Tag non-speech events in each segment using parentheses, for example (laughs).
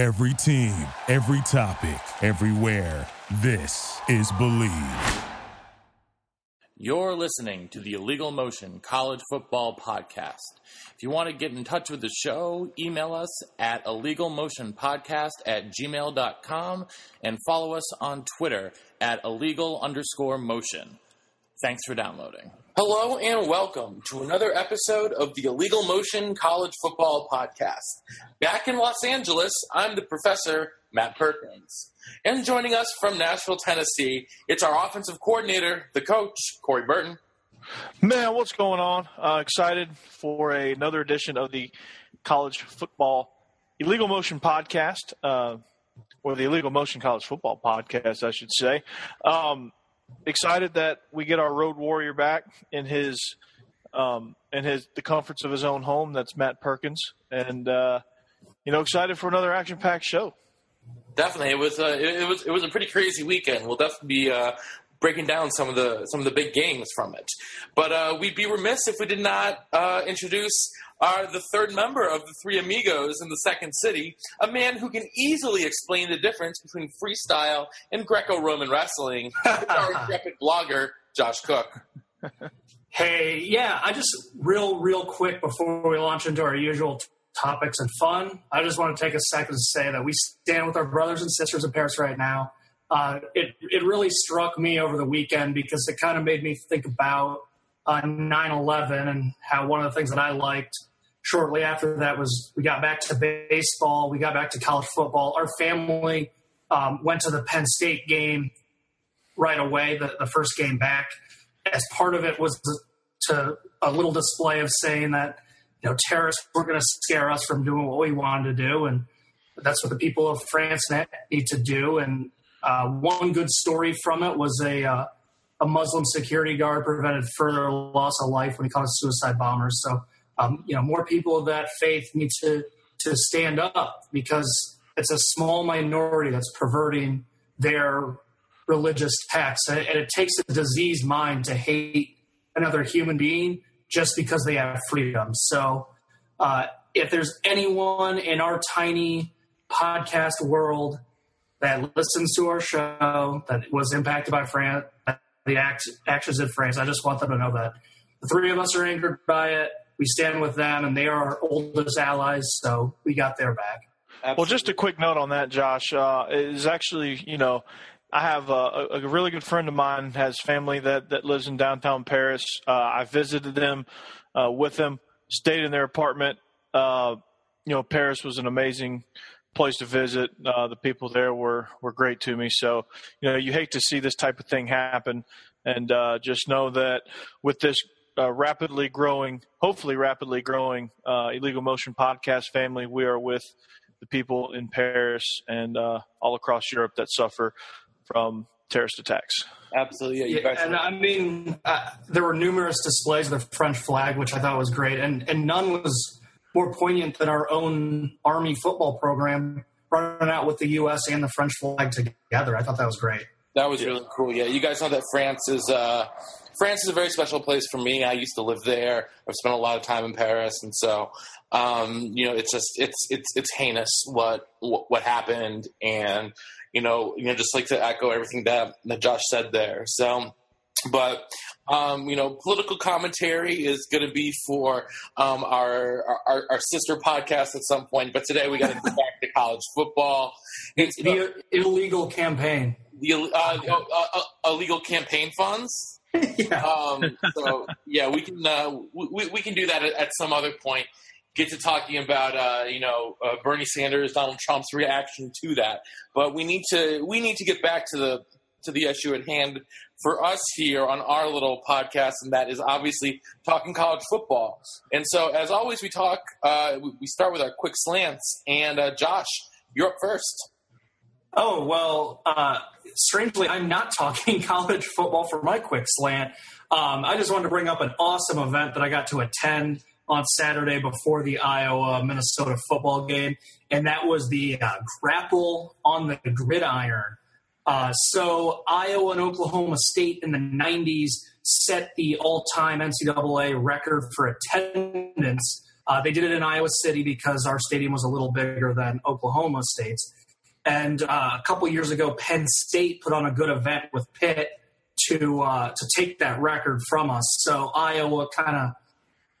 Every team, every topic, everywhere. This is Believe. You're listening to the Illegal Motion College Football Podcast. If you want to get in touch with the show, email us at illegalmotionpodcast at gmail.com and follow us on Twitter at illegal underscore motion. Thanks for downloading. Hello and welcome to another episode of the Illegal Motion College Football Podcast. Back in Los Angeles, I'm the professor, Matt Perkins. And joining us from Nashville, Tennessee, it's our offensive coordinator, the coach, Corey Burton. Man, what's going on? Uh, excited for a, another edition of the College Football Illegal Motion Podcast, uh, or the Illegal Motion College Football Podcast, I should say. Um, excited that we get our road warrior back in his um, in his the comforts of his own home. That's Matt Perkins, and uh, you know, excited for another action packed show. Definitely, it was uh, it, it, was it was a pretty crazy weekend. We'll definitely be uh, breaking down some of the some of the big games from it. But uh, we'd be remiss if we did not uh, introduce our the third member of the three amigos in the second city, a man who can easily explain the difference between freestyle and Greco-Roman wrestling. (laughs) our intrepid blogger, Josh Cook. Hey, yeah, I just real real quick before we launch into our usual t- topics and fun, I just want to take a second to say that we stand with our brothers and sisters in Paris right now. Uh, it it really struck me over the weekend because it kind of made me think about uh, 9/11 and how one of the things that I liked shortly after that was we got back to baseball, we got back to college football. Our family um, went to the Penn State game right away, the, the first game back. As part of it was to a little display of saying that you know terrorists weren't going to scare us from doing what we wanted to do, and that's what the people of France need to do. And uh, one good story from it was a uh, a Muslim security guard prevented further loss of life when he caught a suicide bombers. So um, you know, more people of that faith need to to stand up because it's a small minority that's perverting their religious texts, and it, takes a diseased mind to hate another human being just because they have freedom. So, uh, if there's anyone in our tiny podcast world that listens to our show that was impacted by France, the act, actions in France, I just want them to know that the three of us are angered by it we stand with them, and they are our oldest allies, so we got their back. Absolutely. Well, just a quick note on that, Josh. Uh, is actually, you know, I have a, a, really good friend of mine has family that that lives in downtown Paris. Uh, I visited them uh, with them, stayed in their apartment. Uh, you know, Paris was an amazing place to visit. Uh, the people there were were great to me. So, you know, you hate to see this type of thing happen, and uh, just know that with this uh, rapidly growing, hopefully rapidly growing uh, illegal motion podcast family. We are with the people in Paris and uh, all across Europe that suffer from terrorist attacks. Absolutely, yeah. yeah and I mean, uh, there were numerous displays of the French flag, which I thought was great, and and none was more poignant than our own Army football program running out with the U.S. and the French flag together. I thought that was great. That was really cool. Yeah, you guys know that France is uh, France is a very special place for me. I used to live there. I've spent a lot of time in Paris, and so um, you know, it's just it's it's it's heinous what what happened, and you know, you know, just like to echo everything that that Josh said there. So. But um, you know, political commentary is going to be for um, our, our, our sister podcast at some point. But today we got to get back to college football. It's the illegal campaign. The uh, uh, uh, illegal campaign funds. (laughs) yeah. Um, so (laughs) yeah, we can uh, we, we can do that at, at, some other point. Get to talking about uh, you know uh, Bernie Sanders, Donald Trump's reaction to that, but we need to we need to get back to the to the issue at hand for us here on our little podcast, and that is obviously talking college football. And so, as always, we talk. Uh, we start with our quick slants, and uh, Josh, you're up first. Oh, well, uh, strangely, I'm not (laughs) talking college football for my quick slant. Um, I just wanted to bring up an awesome event that I got to attend on Saturday before the Iowa Minnesota football game, and that was the uh, grapple on the gridiron. Uh, so, Iowa and Oklahoma State in the 90s set the all time NCAA record for attendance Uh, they did it in Iowa City because our stadium was a little bigger than Oklahoma State's. And uh, a couple years ago, Penn State put on a good event with Pitt to uh, to take that record from us. So Iowa kind of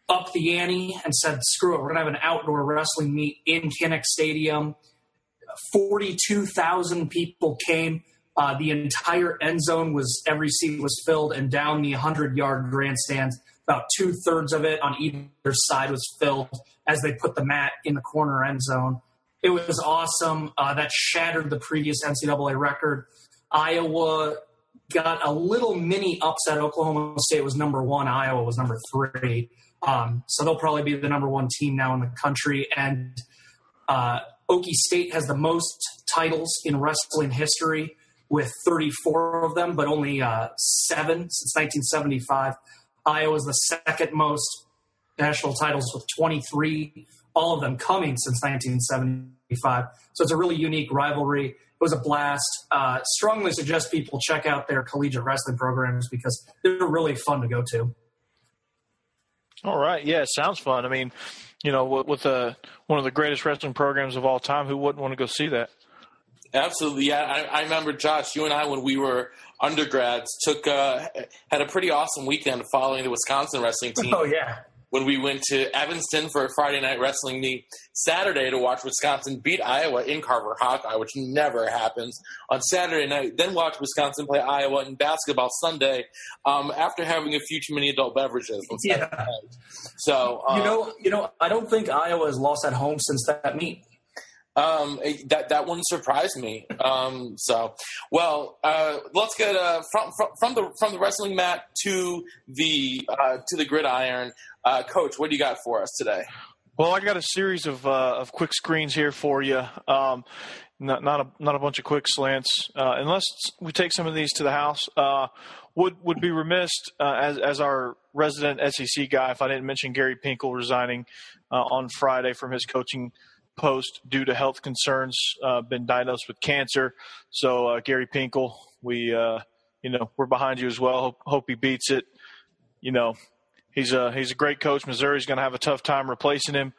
upped the ante and said, "Screw it, we're gonna have an outdoor wrestling meet in Kinnick Stadium." Forty-two thousand people came. Uh, the entire end zone was every seat was filled, and down the hundred-yard grandstands, about two thirds of it on either side was filled as they put the mat in the corner end zone. It was awesome. Uh, that shattered the previous NCAA record. Iowa got a little mini upset. Oklahoma State was number one. Iowa was number three. Um, so they'll probably be the number one team now in the country. And uh, Okie State has the most titles in wrestling history with 34 of them, but only uh, seven since 1975. Iowa is the second most national titles with 23, all of them coming since 1975. So it's a really unique rivalry. It was a blast. Uh, strongly suggest people check out their collegiate wrestling programs because they're really fun to go to. All right. Yeah, sounds fun. I mean, you know, with, with uh, one of the greatest wrestling programs of all time, who wouldn't want to go see that? Absolutely, yeah. I, I, remember Josh, you and I, when we were undergrads, took uh, had a pretty awesome weekend following the Wisconsin wrestling team. Oh yeah, when we went to Evanston for a Friday night wrestling meet, Saturday to watch Wisconsin beat Iowa in Carver Hawkeye, which never happens, on Saturday night, then watch Wisconsin play Iowa in basketball Sunday um, after having a few too many adult beverages. yeah. So um, you know, you know, I don't think Iowa has lost at home since that meet. Um, that that wouldn't surprise me. Um, so, well, uh, let's get uh, from, from, from the from the wrestling mat to the uh, to the gridiron. Uh, Coach, what do you got for us today? Well, I got a series of uh, of quick screens here for you. Um, not not a not a bunch of quick slants. Uh, unless we take some of these to the house, would would be remiss as as our resident SEC guy if I didn't mention Gary Pinkel resigning on Friday from his coaching post due to health concerns, uh, been diagnosed with cancer. So uh, Gary Pinkel, we uh, you know we're behind you as well. Hope, hope he beats it. You know he's a he's a great coach. Missouri's going to have a tough time replacing him.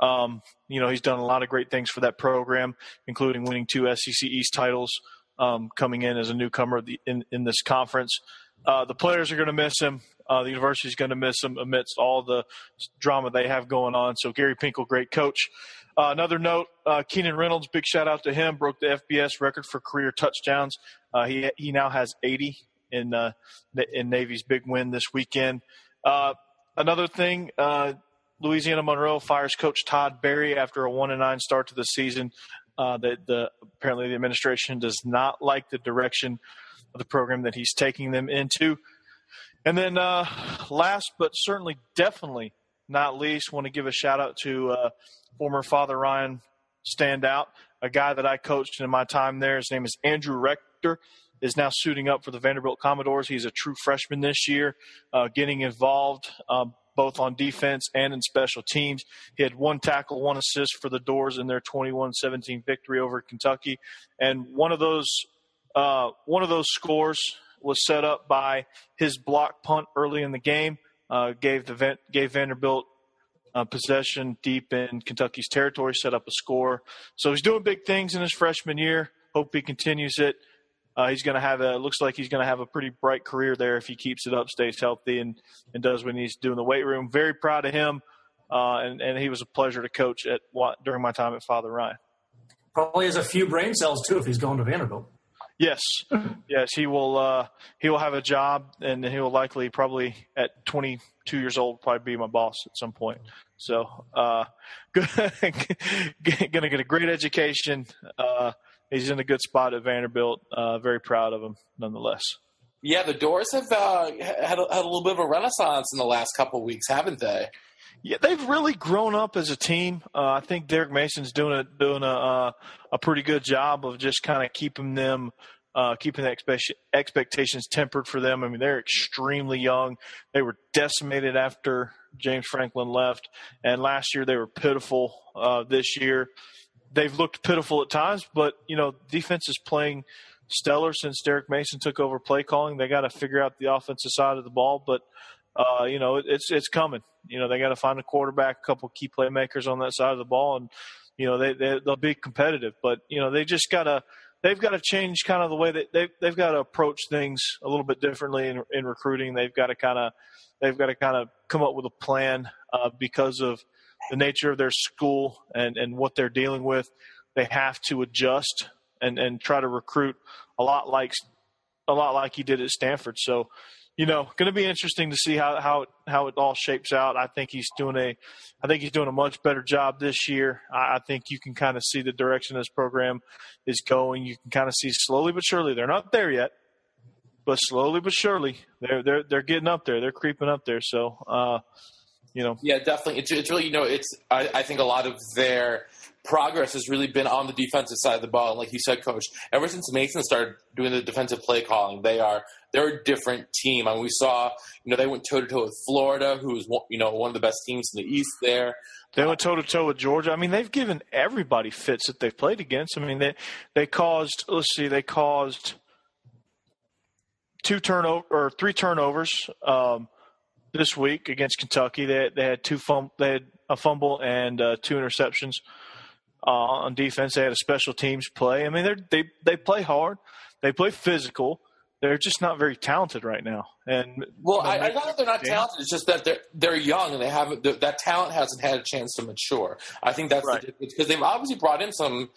Um, you know he's done a lot of great things for that program, including winning two SEC East titles, um, coming in as a newcomer in in this conference. Uh, the players are going to miss him. Uh, the university is going to miss him amidst all the drama they have going on. So Gary Pinkel, great coach. Uh, another note: uh, Keenan Reynolds, big shout out to him, broke the FBS record for career touchdowns. Uh, he he now has 80 in uh, in Navy's big win this weekend. Uh, another thing: uh, Louisiana Monroe fires Coach Todd Berry after a one and nine start to the season. that the apparently the administration does not like the direction of the program that he's taking them into. And then, last but certainly definitely not least, want to give a shout out to former Father Ryan standout, a guy that I coached in my time there. His name is Andrew Rector. Is now suiting up for the Vanderbilt Commodores. He's a true freshman this year, uh, getting involved um, both on defense and in special teams. He had one tackle, one assist for the Dores in their 21-17 victory over Kentucky, and one of those uh, one of those scores was set up by his block punt early in the game. Uh, gave the gave Vanderbilt uh, possession deep in Kentucky's territory, set up a score. So he's doing big things in his freshman year. Hope he continues it. Uh, he's going to have a looks like he's going to have a pretty bright career there if he keeps it up, stays healthy, and and does what he's doing in the weight room. Very proud of him, uh, and and he was a pleasure to coach at during my time at Father Ryan. Probably has a few brain cells too if he's going to Vanderbilt. Yes, (laughs) yes, he will. Uh, he will have a job, and he will likely probably at 22 years old probably be my boss at some point. So, uh, (laughs) going to get a great education. Uh, he's in a good spot at Vanderbilt. Uh, very proud of him, nonetheless. Yeah, the Dores have uh, had a, had a little bit of a renaissance in the last couple of weeks, haven't they? Yeah, they've really grown up as a team. Uh, I think Derek Mason's doing a doing a uh, a pretty good job of just kind of keeping them uh, keeping the expect- expectations tempered for them. I mean, they're extremely young. They were decimated after James Franklin left, and last year they were pitiful. Uh, this year, they've looked pitiful at times, but you know, defense is playing stellar since Derek Mason took over play calling. They got to figure out the offensive side of the ball, but uh, you know, it's it's coming. You know, they got to find a quarterback, a couple key playmakers on that side of the ball, and you know they, they they'll be competitive. But you know they just got to they've got to change kind of the way that they they've got to approach things a little bit differently in, in recruiting. They've got to kind of they've got to kind of come up with a plan uh, because of the nature of their school and and what they're dealing with. They have to adjust and and try to recruit a lot like a lot like he did at Stanford. So you know, going to be interesting to see how how how it all shapes out. I think he's doing a, I think he's doing a much better job this year. I, I think you can kind of see the direction this program is going. You can kind of see slowly but surely. They're not there yet, but slowly but surely they're they're they're getting up there. They're creeping up there. So, uh, you know, yeah, definitely. It's it's really you know it's I, I think a lot of their progress has really been on the defensive side of the ball. And like you said, Coach, ever since Mason started doing the defensive play calling, they are they're a different team. I mean, we saw you know they went toe to toe with Florida, who was you know one of the best teams in the East. There, they went toe to toe with Georgia. I mean, they've given everybody fits that they've played against. I mean, they they caused let's see, they caused two turnover or three turnovers um, this week against Kentucky. They they had two fum- they had a fumble and uh, two interceptions uh, on defense. They had a special teams play. I mean, they they they play hard. They play physical. They're just not very talented right now. And well, I, I know that they're not talented. It's just that they're they're young and they haven't that talent hasn't had a chance to mature. I think that's right. because they've obviously brought in some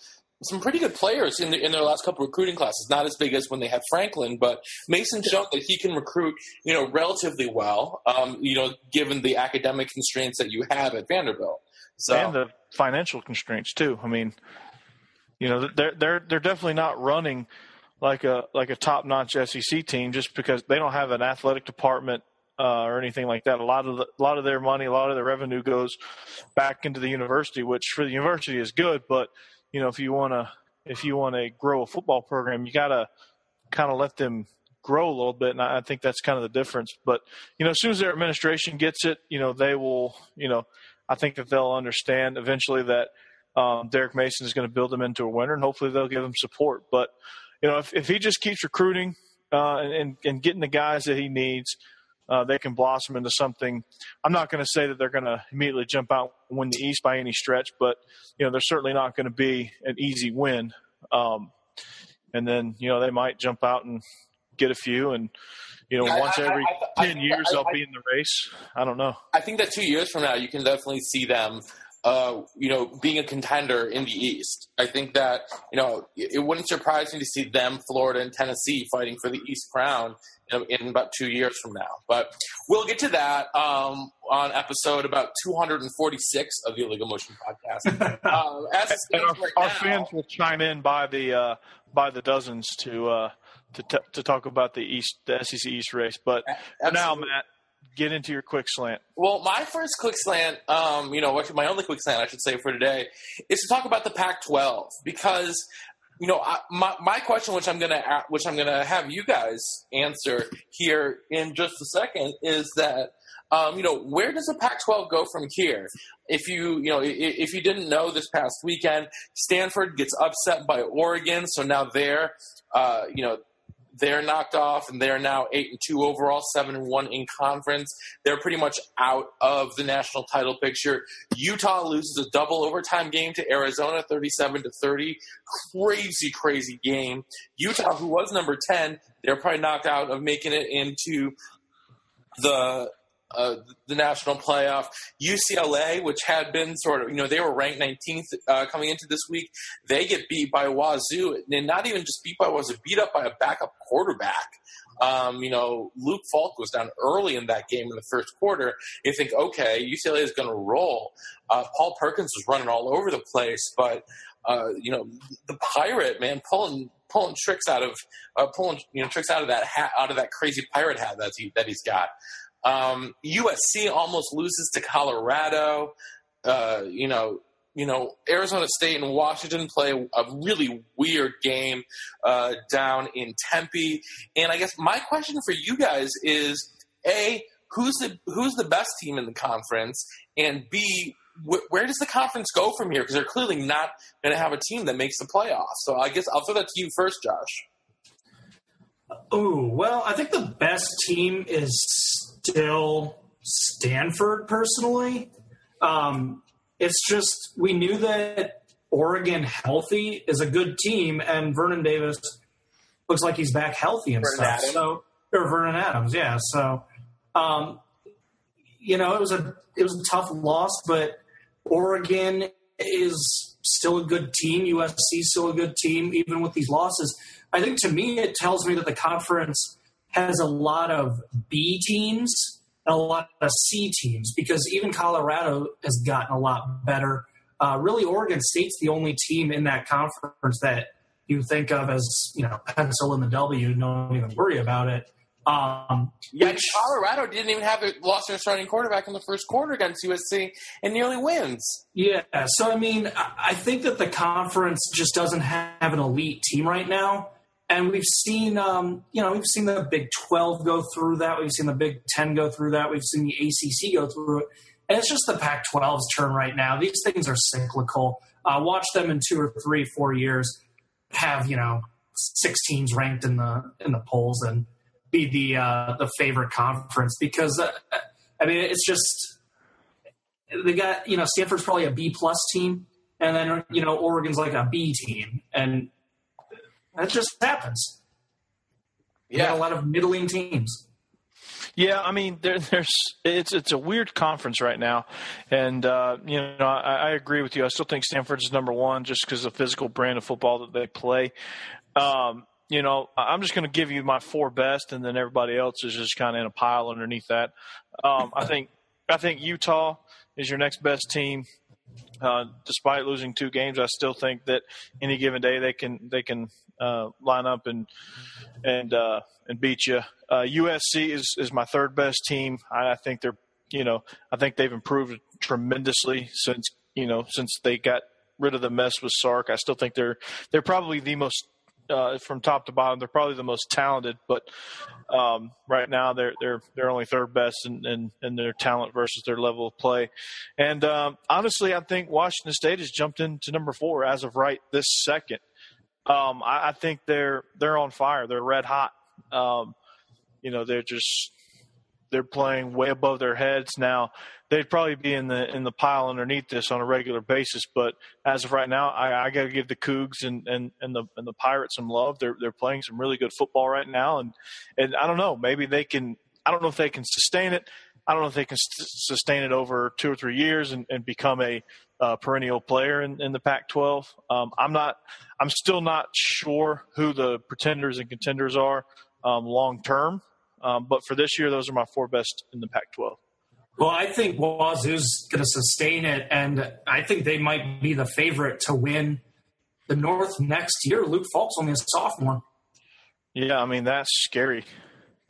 some pretty good players in, the, in their last couple recruiting classes. Not as big as when they had Franklin, but Mason's shown that he can recruit, you know, relatively well. Um, you know, given the academic constraints that you have at Vanderbilt. So, and the financial constraints too. I mean, you know, they're they're they're definitely not running like a like a top notch SEC team just because they don't have an athletic department uh, or anything like that. A lot of the, a lot of their money, a lot of their revenue goes back into the university, which for the university is good. But you know, if you want to if you want to grow a football program, you got to kind of let them grow a little bit, and I think that's kind of the difference. But you know, as soon as their administration gets it, you know, they will, you know, I think that they'll understand eventually that um, Derek Mason is going to build them into a winner, and hopefully they'll give him support. But you know, if, if he just keeps recruiting uh, and, and getting the guys that he needs, uh, they can blossom into something. I'm not going to say that they're going to immediately jump out and win the East by any stretch, but you know they're certainly not going to be an easy win. Um, and then you know they might jump out and get a few, and you know, once every I, I, I, ten years they'll be in the race. I don't know. I think that two years from now, you can definitely see them. Uh, you know, being a contender in the East. I think that you know it wouldn't surprise me to see them, Florida and Tennessee, fighting for the East crown in, about two years from now. But we'll get to that um, on episode about 246 of the Illegal Motion podcast. uh, (laughs) as our, right our now, fans will chime in by the uh, by the dozens to uh, to t- to talk about the East, the SEC East race. But now, Matt, get into your quick slant. Well, my first quick slant, um, you know, my only quick slant, I should say, for today, is to talk about the Pac-12 because you know, I, my my question, which I'm gonna which I'm gonna have you guys answer here in just a second, is that. Um, you know, where does the Pac-12 go from here? If you, you know, if you didn't know this past weekend, Stanford gets upset by Oregon, so now they're, uh, you know, they're knocked off and they're now eight and two overall, seven and one in conference. They're pretty much out of the national title picture. Utah loses a double overtime game to Arizona, thirty-seven to thirty. Crazy, crazy game. Utah, who was number ten, they're probably knocked out of making it into the uh, the national playoff. UCLA, which had been sort of, you know, they were ranked 19th uh, coming into this week. They get beat by Wazoo, and not even just beat by Wazoo, beat up by a backup quarterback. Um, you know, Luke Falk was down early in that game in the first quarter. You think, okay, UCLA is going to roll. Uh, Paul Perkins was running all over the place, but uh, you know, the pirate man pulling pulling tricks out of uh, pulling you know tricks out of that hat out of that crazy pirate hat that he that he's got. Um, USC almost loses to Colorado. Uh, you know, you know, Arizona State and Washington play a really weird game uh, down in Tempe. And I guess my question for you guys is: A, who's the who's the best team in the conference, and B, wh- where does the conference go from here? Because they're clearly not going to have a team that makes the playoffs. So I guess I'll throw that to you first, Josh. Oh well, I think the best team is still Stanford personally. Um, it's just we knew that Oregon healthy is a good team, and Vernon Davis looks like he's back healthy and Vernon stuff. Adams. So or Vernon Adams, yeah. So um, you know, it was a it was a tough loss, but Oregon is still a good team. USC is still a good team, even with these losses. I think to me, it tells me that the conference has a lot of B teams and a lot of C teams because even Colorado has gotten a lot better. Uh, really, Oregon State's the only team in that conference that you think of as you know pencil in the W. Don't even worry about it. Um, Yeah, which- Colorado didn't even have it lost their starting quarterback in the first quarter against USC and nearly wins. Yeah, so I mean, I I think that the conference just doesn't have an elite team right now, and we've seen, um, you know, we've seen the Big Twelve go through that, we've seen the Big Ten go through that, we've seen the ACC go through it, and it's just the Pac-12's turn right now. These things are cyclical. Uh, watch them in two or three, four years have you know six teams ranked in the in the polls and be the uh, the favorite conference because uh, I mean it's just they got you know Stanford's probably a B plus team, and then you know Oregon's like a B team, and that just happens. You got a lot of middling teams. Yeah, I mean, there, there's it's it's a weird conference right now, and uh, you know I, I agree with you. I still think Stanford's number one just because of the physical brand of football that they play. Um, you know, I'm just going to give you my four best, and then everybody else is just kind of in a pile underneath that. Um, I think I think Utah is your next best team. Uh, despite losing two games, I still think that any given day they can they can uh, line up and and uh, and beat you. Uh, USC is is my third best team. I, I think they're you know I think they've improved tremendously since you know since they got rid of the mess with Sark. I still think they're they're probably the most uh, from top to bottom. They're probably the most talented, but um, right now they're they're they're only third best in, in, in their talent versus their level of play. And um, honestly, I think Washington State has jumped into number four as of right this second. Um, I, I think they're they're on fire. They're red hot. Um, you know, they're just they're playing way above their heads now. They'd probably be in the in the pile underneath this on a regular basis, but as of right now, I, I got to give the Cougs and, and, and the and the Pirates some love. They're they're playing some really good football right now, and and I don't know, maybe they can. I don't know if they can sustain it. I don't know if they can sustain it over two or three years and, and become a uh, perennial player in, in the Pac-12. Um, I'm not. I'm still not sure who the pretenders and contenders are um, long term. Um, but for this year, those are my four best in the Pac-12. Well, I think Wazoo's going to sustain it, and I think they might be the favorite to win the North next year. Luke Falk's only a sophomore. Yeah, I mean that's scary.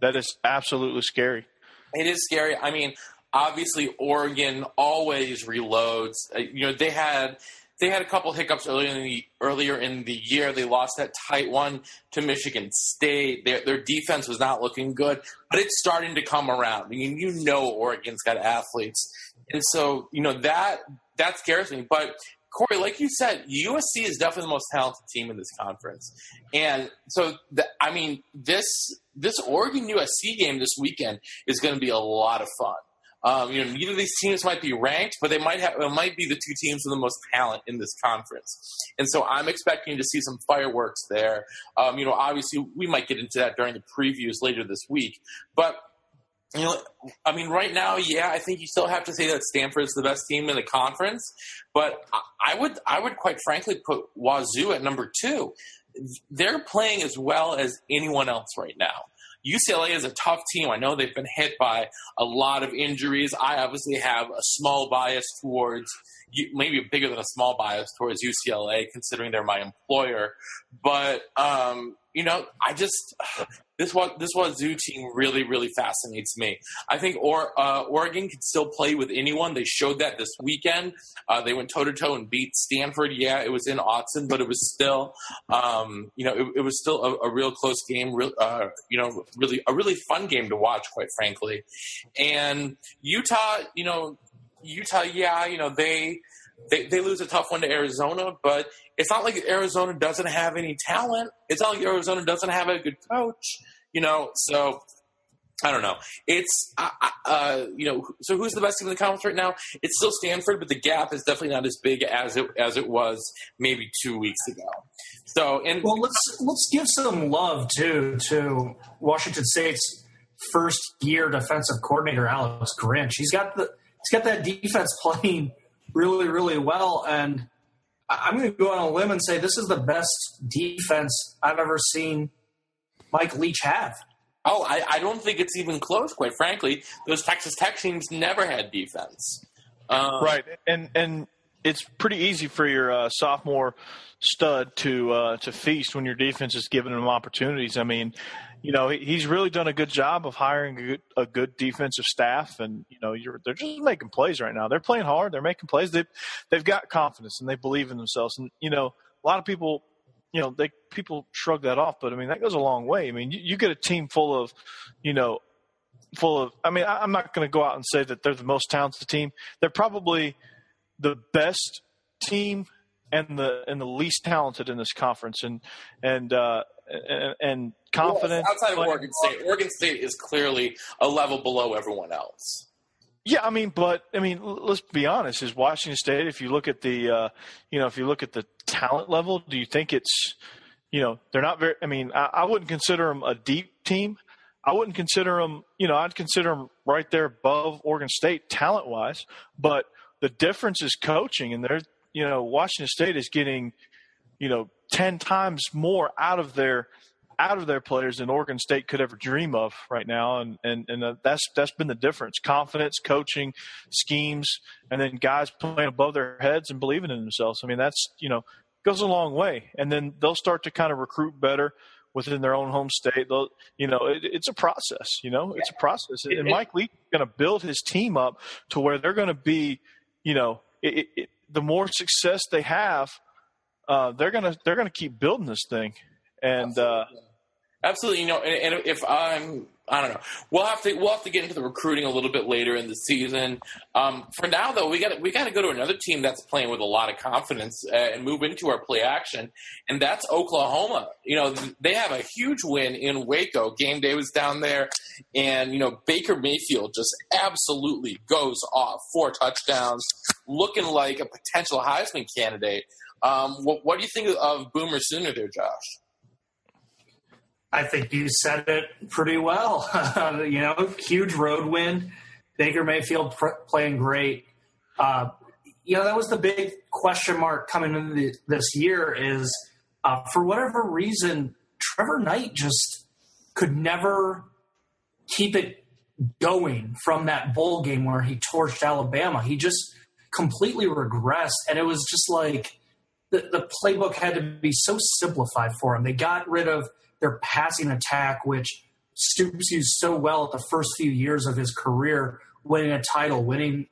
That is absolutely scary. It is scary. I mean, obviously Oregon always reloads. Uh, you know, they had they had a couple hiccups earlier in the earlier in the year. They lost that tight one to Michigan State. Their their defense was not looking good, but it's starting to come around. I mean, you know, Oregon's got athletes, and so you know that that scares me. But Corey, like you said, USC is definitely the most talented team in this conference, and so the, I mean this this Oregon USC game this weekend is going to be a lot of fun. Um, you know, neither of these teams might be ranked, but they might have. It might be the two teams with the most talent in this conference, and so I'm expecting to see some fireworks there. Um, you know, obviously we might get into that during the previews later this week, but you know, I mean, right now, yeah, I think you still have to say that Stanford is the best team in the conference, but I- would, I would quite frankly put Wazoo at number two. They're playing as well as anyone else right now. UCLA is a tough team. I know they've been hit by a lot of injuries. I obviously have a small bias towards, maybe bigger than a small bias towards UCLA, considering they're my employer. But um, you know, I just (sighs) this was this Wazoo team really really fascinates me. I think or, uh, Oregon could still play with anyone. They showed that this weekend. Uh, they went toe to toe and beat Stanford. Yeah, it was in Autzen, but it was still, um, you know, it, it was still a, a real close game. Real, uh, you know, really a really fun game to watch, quite frankly. And Utah, you know, Utah, yeah, you know they. They, they lose a tough one to Arizona, but it's not like Arizona doesn't have any talent. It's not like Arizona doesn't have a good coach, you know. So I don't know. It's uh, uh, you know, so who's the best team in the conference right now? It's still Stanford, but the gap is definitely not as big as it as it was maybe two weeks ago. So, and well, let's let's give some love too to Washington State's first year defensive coordinator Alex Grinch. He's got the he's got that defense (laughs) playing really really well, and I'm going to go on a limb and say this is the best defense I've ever seen Mike Leach have. Oh, I, I don't think it's even close. Quite frankly, those Texas Tech teams never had defense. Um, right, and and it's pretty easy for your uh, sophomore stud to uh, to feast when your defense is giving them opportunities. I mean, you know, he's really done a good job of hiring a good, a good defensive staff, and you know, they're just making plays right now. They're playing hard. They're making plays. They they've got confidence and they believe in themselves. And you know, a lot of people you know, they people shrug that off, but I mean that goes a long way. I mean, you, you get a team full of, you know, full of. I mean, I, am not going to go out and say that they're the most talented team. They're probably the best team and the and the least talented in this conference, and and uh, and, and confident. Well, outside of Oregon State, Oregon State is clearly a level below everyone else. Yeah, I mean, but I mean, let's be honest. Is Washington State? If you look at the, uh, you know, if you look at the talent level, do you think it's, you know, they're not very. I mean, I, I wouldn't consider them a deep team. I wouldn't consider them. You know, I'd consider them right there above Oregon State talent wise. But the difference is coaching, and they're, you know, Washington State is getting, you know, ten times more out of their out of their players than Oregon State could ever dream of right now, and and and uh, that's that's been the difference: confidence, coaching, schemes, and then guys playing above their heads and believing in themselves. I mean, that's you know goes a long way, and then they'll start to kind of recruit better within their own home state. They'll, you know, it, it's a process. You know, it's a process, and Mike Lee is going to build his team up to where they're going to be, you know, it, it, the more success they have, uh, they're gonna they're gonna keep building this thing. And uh, absolutely, you know, and, and, if I'm, I don't know, we'll have to we'll have to get into the recruiting a little bit later in the season. Um, for now, though, we got we got to go to another team that's playing with a lot of confidence uh, and move into our play action, and that's Oklahoma. You know, they have a huge win in Waco. Game day was down there, and you know Baker Mayfield just absolutely goes off, four touchdowns, looking like a potential Heisman candidate. Um, what, what, do you think of Boomer Sooner there, Josh? I think you said it pretty well. (laughs) you know, huge road win. Baker Mayfield pr- playing great. Uh, you know, that was the big question mark coming into the, this year is uh, for whatever reason, Trevor Knight just could never keep it going from that bowl game where he torched Alabama. He just completely regressed. And it was just like the, the playbook had to be so simplified for him. They got rid of – their passing attack, which Stoops used so well at the first few years of his career, winning a title, winning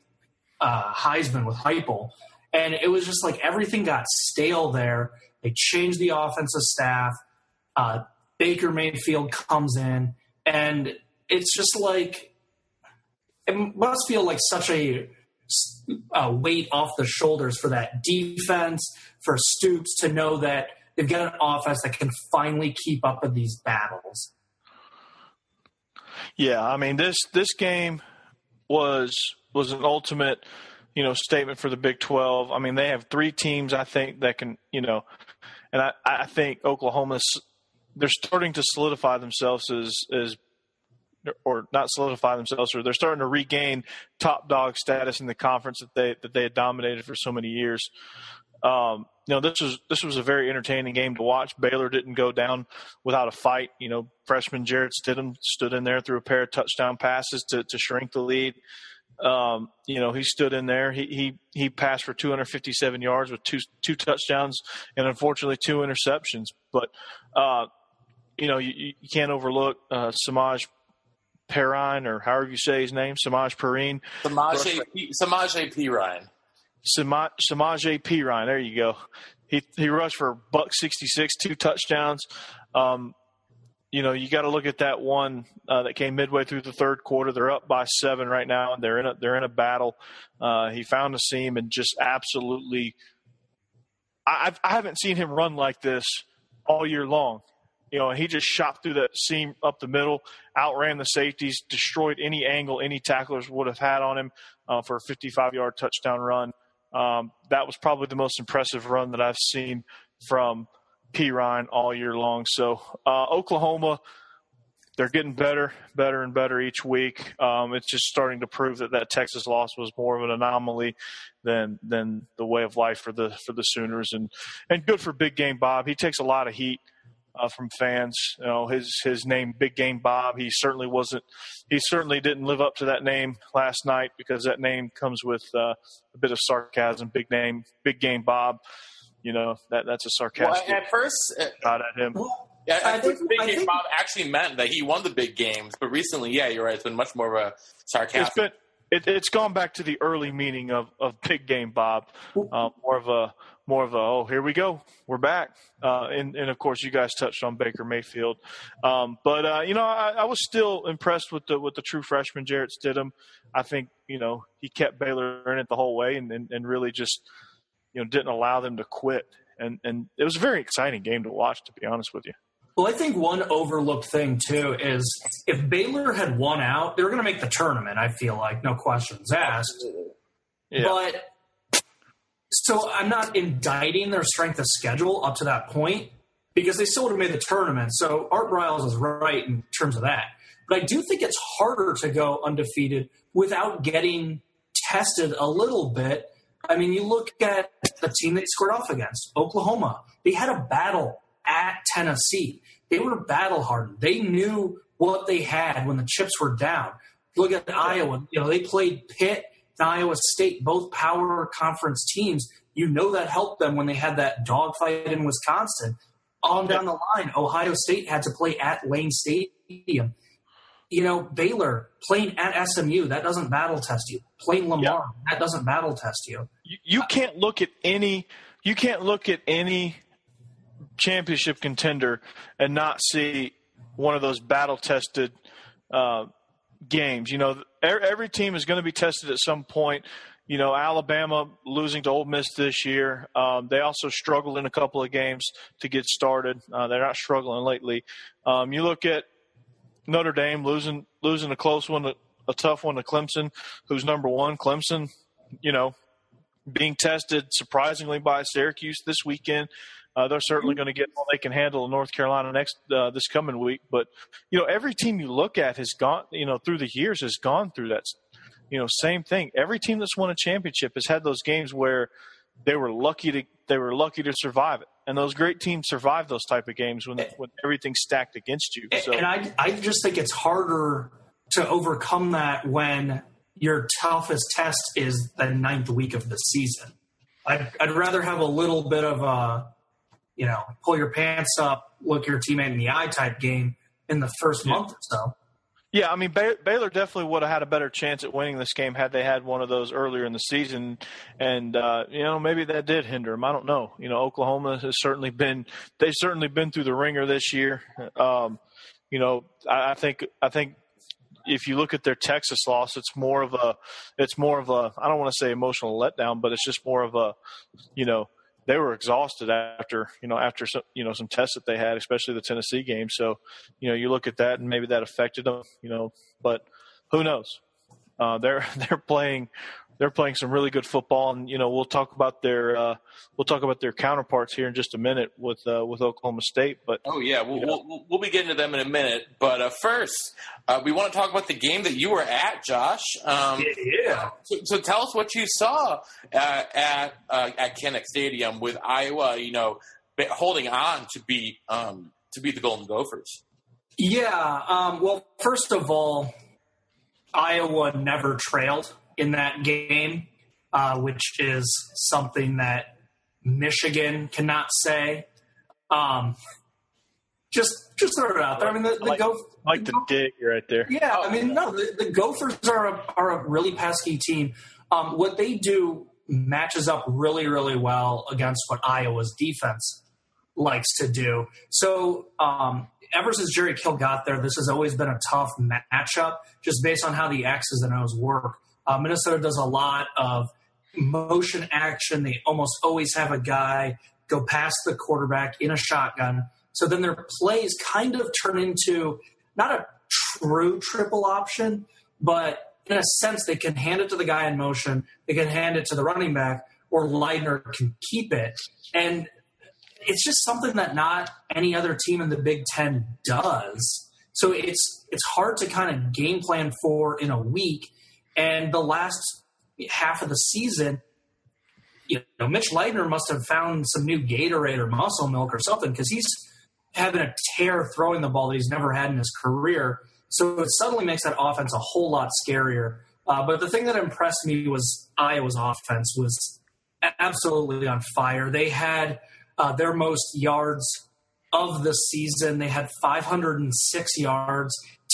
uh, Heisman with Heupel. And it was just like everything got stale there. They changed the offensive staff. Uh, Baker Mayfield comes in, and it's just like it must feel like such a, a weight off the shoulders for that defense, for Stoops to know that – they've got an offense that can finally keep up with these battles. Yeah, I mean this this game was was an ultimate, you know, statement for the Big Twelve. I mean they have three teams I think that can, you know, and I, I think Oklahoma's they're starting to solidify themselves as as or not solidify themselves, or they're starting to regain top dog status in the conference that they that they had dominated for so many years. Um, you know, this was this was a very entertaining game to watch. Baylor didn't go down without a fight. You know, freshman Jarrett Stidham stood in there threw a pair of touchdown passes to, to shrink the lead. Um, you know, he stood in there. He he he passed for 257 yards with two two touchdowns and unfortunately two interceptions. But uh, you know, you, you can't overlook uh, Samaj Perine or however you say his name, Samaj Perine. Samaj Samaj P. Ryan. Samaje Perine. There you go. He he rushed for buck sixty six, two touchdowns. Um, you know, you got to look at that one uh, that came midway through the third quarter. They're up by seven right now, and they're in a they're in a battle. Uh, he found a seam and just absolutely. I've, I haven't seen him run like this all year long. You know, he just shot through that seam up the middle, outran the safeties, destroyed any angle any tacklers would have had on him uh, for a 55 yard touchdown run. Um, that was probably the most impressive run that I've seen from Perine all year long. So uh, Oklahoma, they're getting better, better and better each week. Um, it's just starting to prove that that Texas loss was more of an anomaly than than the way of life for the for the Sooners. And and good for Big Game Bob. He takes a lot of heat. Uh, from fans, you know his his name, Big Game Bob. He certainly wasn't. He certainly didn't live up to that name last night because that name comes with uh, a bit of sarcasm. Big name, Big Game Bob you know that that's a sarcastic. Well, at first, uh, shot at him. Well, yeah, I, I think Big Game think, Bob actually meant that he won the big games, but recently, yeah, you're right. It's been much more of a sarcastic. It's been it, has gone back to the early meaning of, of Big Game Bob, uh, more of a more of a oh here we go. We're back, uh, and and of course you guys touched on Baker Mayfield, um, but uh, you know I, I, was still impressed with the with the true freshman Jarrett Stidham. I think you know he kept Baylor in it the whole way and, and, and really just you know didn't allow them to quit. And and it was a very exciting game to watch to be honest with you. Well i think one overlooked thing too is if baylor had won out they were going to make the tournament i feel like no questions asked. Yeah. but so i'm not indicting their strength of schedule up to that point because they still would have made the tournament so art briles is right in terms of that but i do think it's harder to go undefeated without getting tested a little bit I mean, you look at the team they scored off against, Oklahoma. They had a battle at Tennessee. They were battle hardened. They knew what they had when the chips were down. Look at Iowa. You know, they played Pitt and Iowa State, both power conference teams. You know that helped them when they had that dogfight in Wisconsin. On down the line, Ohio State had to play at Lane Stadium you know, Baylor playing at SMU, that doesn't battle test you. Playing Lamar, that doesn't battle test you. you. You can't look at any you can't look at any championship contender and not see one of those battle tested uh, games. You know, every team is going to be tested at some point. You know, Alabama losing to Ole Miss this year. Um, they also struggled in a couple of games to get started. Uh, they're not struggling lately. Um, you look at Notre Dame losing losing a close one, a, a tough one to Clemson, who's number one. Clemson, you know, being tested surprisingly by Syracuse this weekend. Uh, they're certainly going to get all they can handle in North Carolina next uh, this coming week. But you know, every team you look at has gone, you know, through the years has gone through that. You know, same thing. Every team that's won a championship has had those games where they were lucky to they were lucky to survive it and those great teams survive those type of games when when everything's stacked against you. So. And I I just think it's harder to overcome that when your toughest test is the ninth week of the season. I'd, I'd rather have a little bit of a, you know, pull your pants up, look your teammate in the eye type game in the first yeah. month or so. Yeah, I mean Baylor definitely would have had a better chance at winning this game had they had one of those earlier in the season, and uh, you know maybe that did hinder them. I don't know. You know, Oklahoma has certainly been they've certainly been through the ringer this year. Um, you know, I, I think I think if you look at their Texas loss, it's more of a it's more of a I don't want to say emotional letdown, but it's just more of a you know they were exhausted after you know after some you know some tests that they had, especially the Tennessee game. So you know you look at that and maybe that affected them. You know, but who knows? Uh, they're (laughs) they're playing they're playing some really good football, and you know we'll talk about their uh, we'll talk about their counterparts here in just a minute with uh, with Oklahoma State. But oh yeah, we'll, we'll, we'll, be getting to them in a minute. But uh, first, uh, we want to talk about the game that you were at, Josh. Um, yeah. So, so, tell us what you saw uh, at at Kinnick Stadium with Iowa. You know, holding on to beat um, to beat the Golden Gophers. Yeah. Um, well, first of all, Iowa never trailed in that game, uh, which is something that Michigan cannot say. Um, just just throw it out there. I mean, the, the like, Gophers like the, dig right there. Yeah, I mean, no, the, the Gophers are a, are a really pesky team. Um, what they do matches up really, really well against what Iowa's defense likes to do. So, um, ever since Jerry Kill got there, this has always been a tough matchup, just based on how the X's and O's work. Uh, Minnesota does a lot of motion action. They almost always have a guy go past the quarterback in a shotgun So then their plays kind of turn into not a true triple option, but in a sense, they can hand it to the guy in motion, they can hand it to the running back, or Leidner can keep it. And it's just something that not any other team in the Big Ten does. So it's it's hard to kind of game plan for in a week. And the last half of the season, you know, Mitch Leidner must have found some new Gatorade or muscle milk or something because he's having a tear throwing the ball that he's never had in his career. So it suddenly makes that offense a whole lot scarier. Uh, but the thing that impressed me was Iowa's offense was absolutely on fire. They had uh, their most yards of the season. They had 506 yards,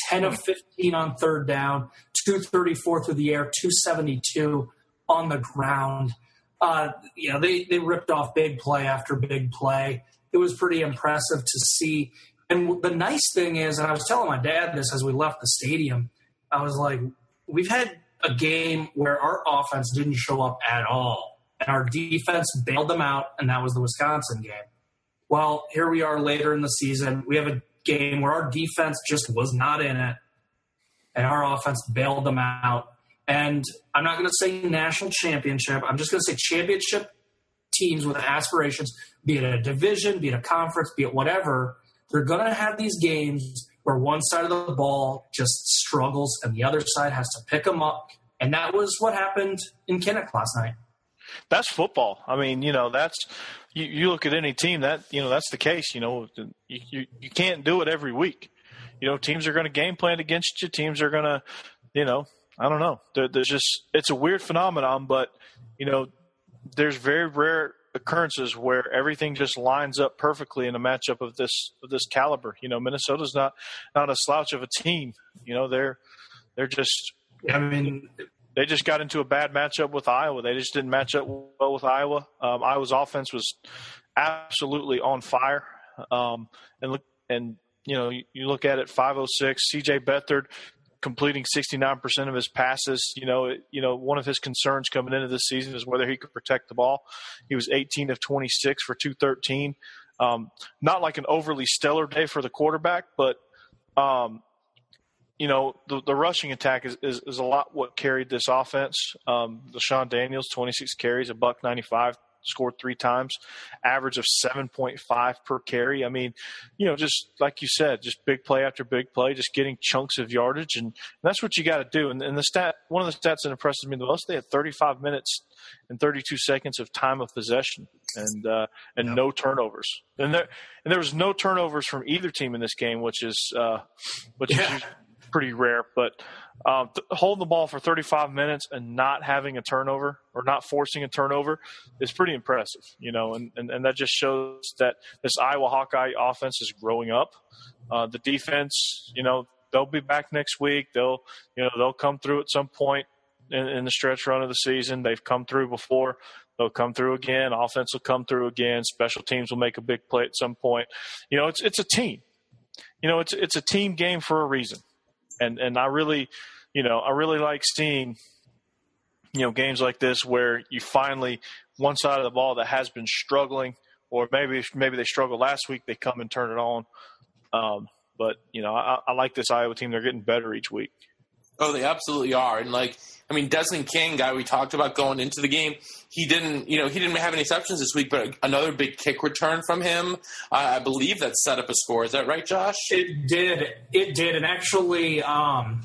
10 of 15 on third down, 234 through the air, 272 on the ground. Uh, you know, they, they ripped off big play after big play. It was pretty impressive to see. And the nice thing is, and I was telling my dad this as we left the stadium, I was like, we've had a game where our offense didn't show up at all. And our defense bailed them out, and that was the Wisconsin game. Well, here we are later in the season. We have a game where our defense just was not in it, and our offense bailed them out. And I'm not going to say national championship. I'm just going to say championship teams with aspirations, be it a division, be it a conference, be it whatever. They're going to have these games where one side of the ball just struggles and the other side has to pick them up. And that was what happened in Kinnick last night. That's football. I mean, you know, that's you, you look at any team that you know that's the case. You know, you, you, you can't do it every week. You know, teams are going to game plan against you. Teams are going to, you know, I don't know. There, there's just it's a weird phenomenon, but you know, there's very rare occurrences where everything just lines up perfectly in a matchup of this of this caliber. You know, Minnesota's not not a slouch of a team. You know, they're they're just. I mean, they just got into a bad matchup with Iowa. They just didn't match up well with Iowa. Um, Iowa's offense was absolutely on fire. Um, and look, and you know, you, you, look at it, 506. C.J. Beathard completing 69% of his passes. You know, it, you know, one of his concerns coming into this season is whether he could protect the ball. He was 18 of 26 for 213. Um, not like an overly stellar day for the quarterback, but um, you know, the, the rushing attack is, is, is, a lot what carried this offense. Um, Sean Daniels, 26 carries, a buck 95, scored three times, average of 7.5 per carry. I mean, you know, just like you said, just big play after big play, just getting chunks of yardage. And, and that's what you got to do. And, and, the stat, one of the stats that impresses me the most, they had 35 minutes and 32 seconds of time of possession and, uh, and yep. no turnovers. And there, and there was no turnovers from either team in this game, which is, uh, which yeah. is pretty rare. But um, th- holding the ball for 35 minutes and not having a turnover or not forcing a turnover is pretty impressive, you know, and, and, and that just shows that this Iowa Hawkeye offense is growing up. Uh, the defense, you know, they'll be back next week. They'll, you know, they'll come through at some point in, in the stretch run of the season. They've come through before. They'll come through again. Offense will come through again. Special teams will make a big play at some point. You know, it's it's a team. You know, it's it's a team game for a reason and and I really, you know, I really like seeing, you know, games like this where you finally one side of the ball that has been struggling, or maybe maybe they struggled last week, they come and turn it on. Um, but you know, I, I like this Iowa team; they're getting better each week. Oh, they absolutely are. And like, I mean, Desmond King, guy we talked about going into the game, he didn't, you know, he didn't have any exceptions this week, but another big kick return from him. I believe that set up a score. Is that right, Josh? It did. It did. And actually, um,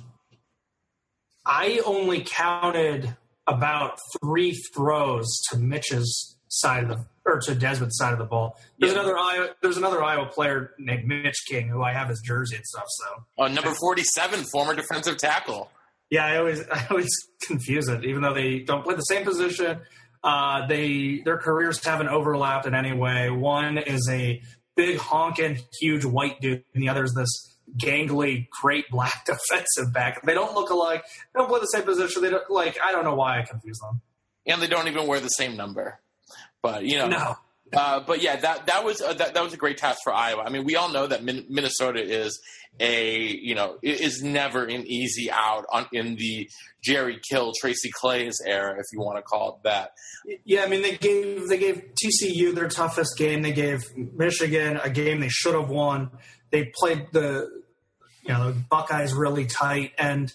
I only counted about three throws to Mitch's side of the or to Desmond's side of the ball. There's yeah. another Iowa, there's another Iowa player named Mitch King who I have his jersey and stuff. So uh, number 47, former defensive tackle. Yeah, I always (laughs) I always confuse it, even though they don't play the same position. Uh, they their careers haven't overlapped in any way. One is a big honking huge white dude, and the other is this gangly great black (laughs) defensive back. They don't look alike. They don't play the same position. They don't like. I don't know why I confuse them. And they don't even wear the same number. But you know, no, Uh, but yeah, that that was uh, that, that was a great task for Iowa. I mean, we all know that Min- Minnesota is a you know is never an easy out on in the Jerry Kill Tracy Claeys era, if you want to call it that. Yeah, I mean they gave they gave TCU their toughest game. They gave Michigan a game they should have won. They played the you know the Buckeyes really tight, and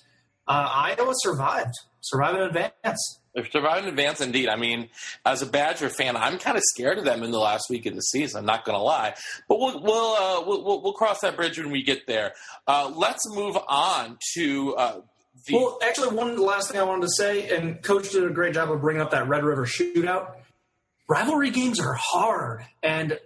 uh, Iowa survived, survived in advance. They're surviving in advance, indeed. I mean, as a Badger fan, I'm kind of scared of them in the last week of the season. I'm not going to lie, but we'll we'll, uh, we'll, we'll cross that bridge when we get there. Uh, let's move on to. Uh, the- well, actually, one last thing I wanted to say, and Coach did a great job of bringing up that Red River shootout. Rivalry games are hard, and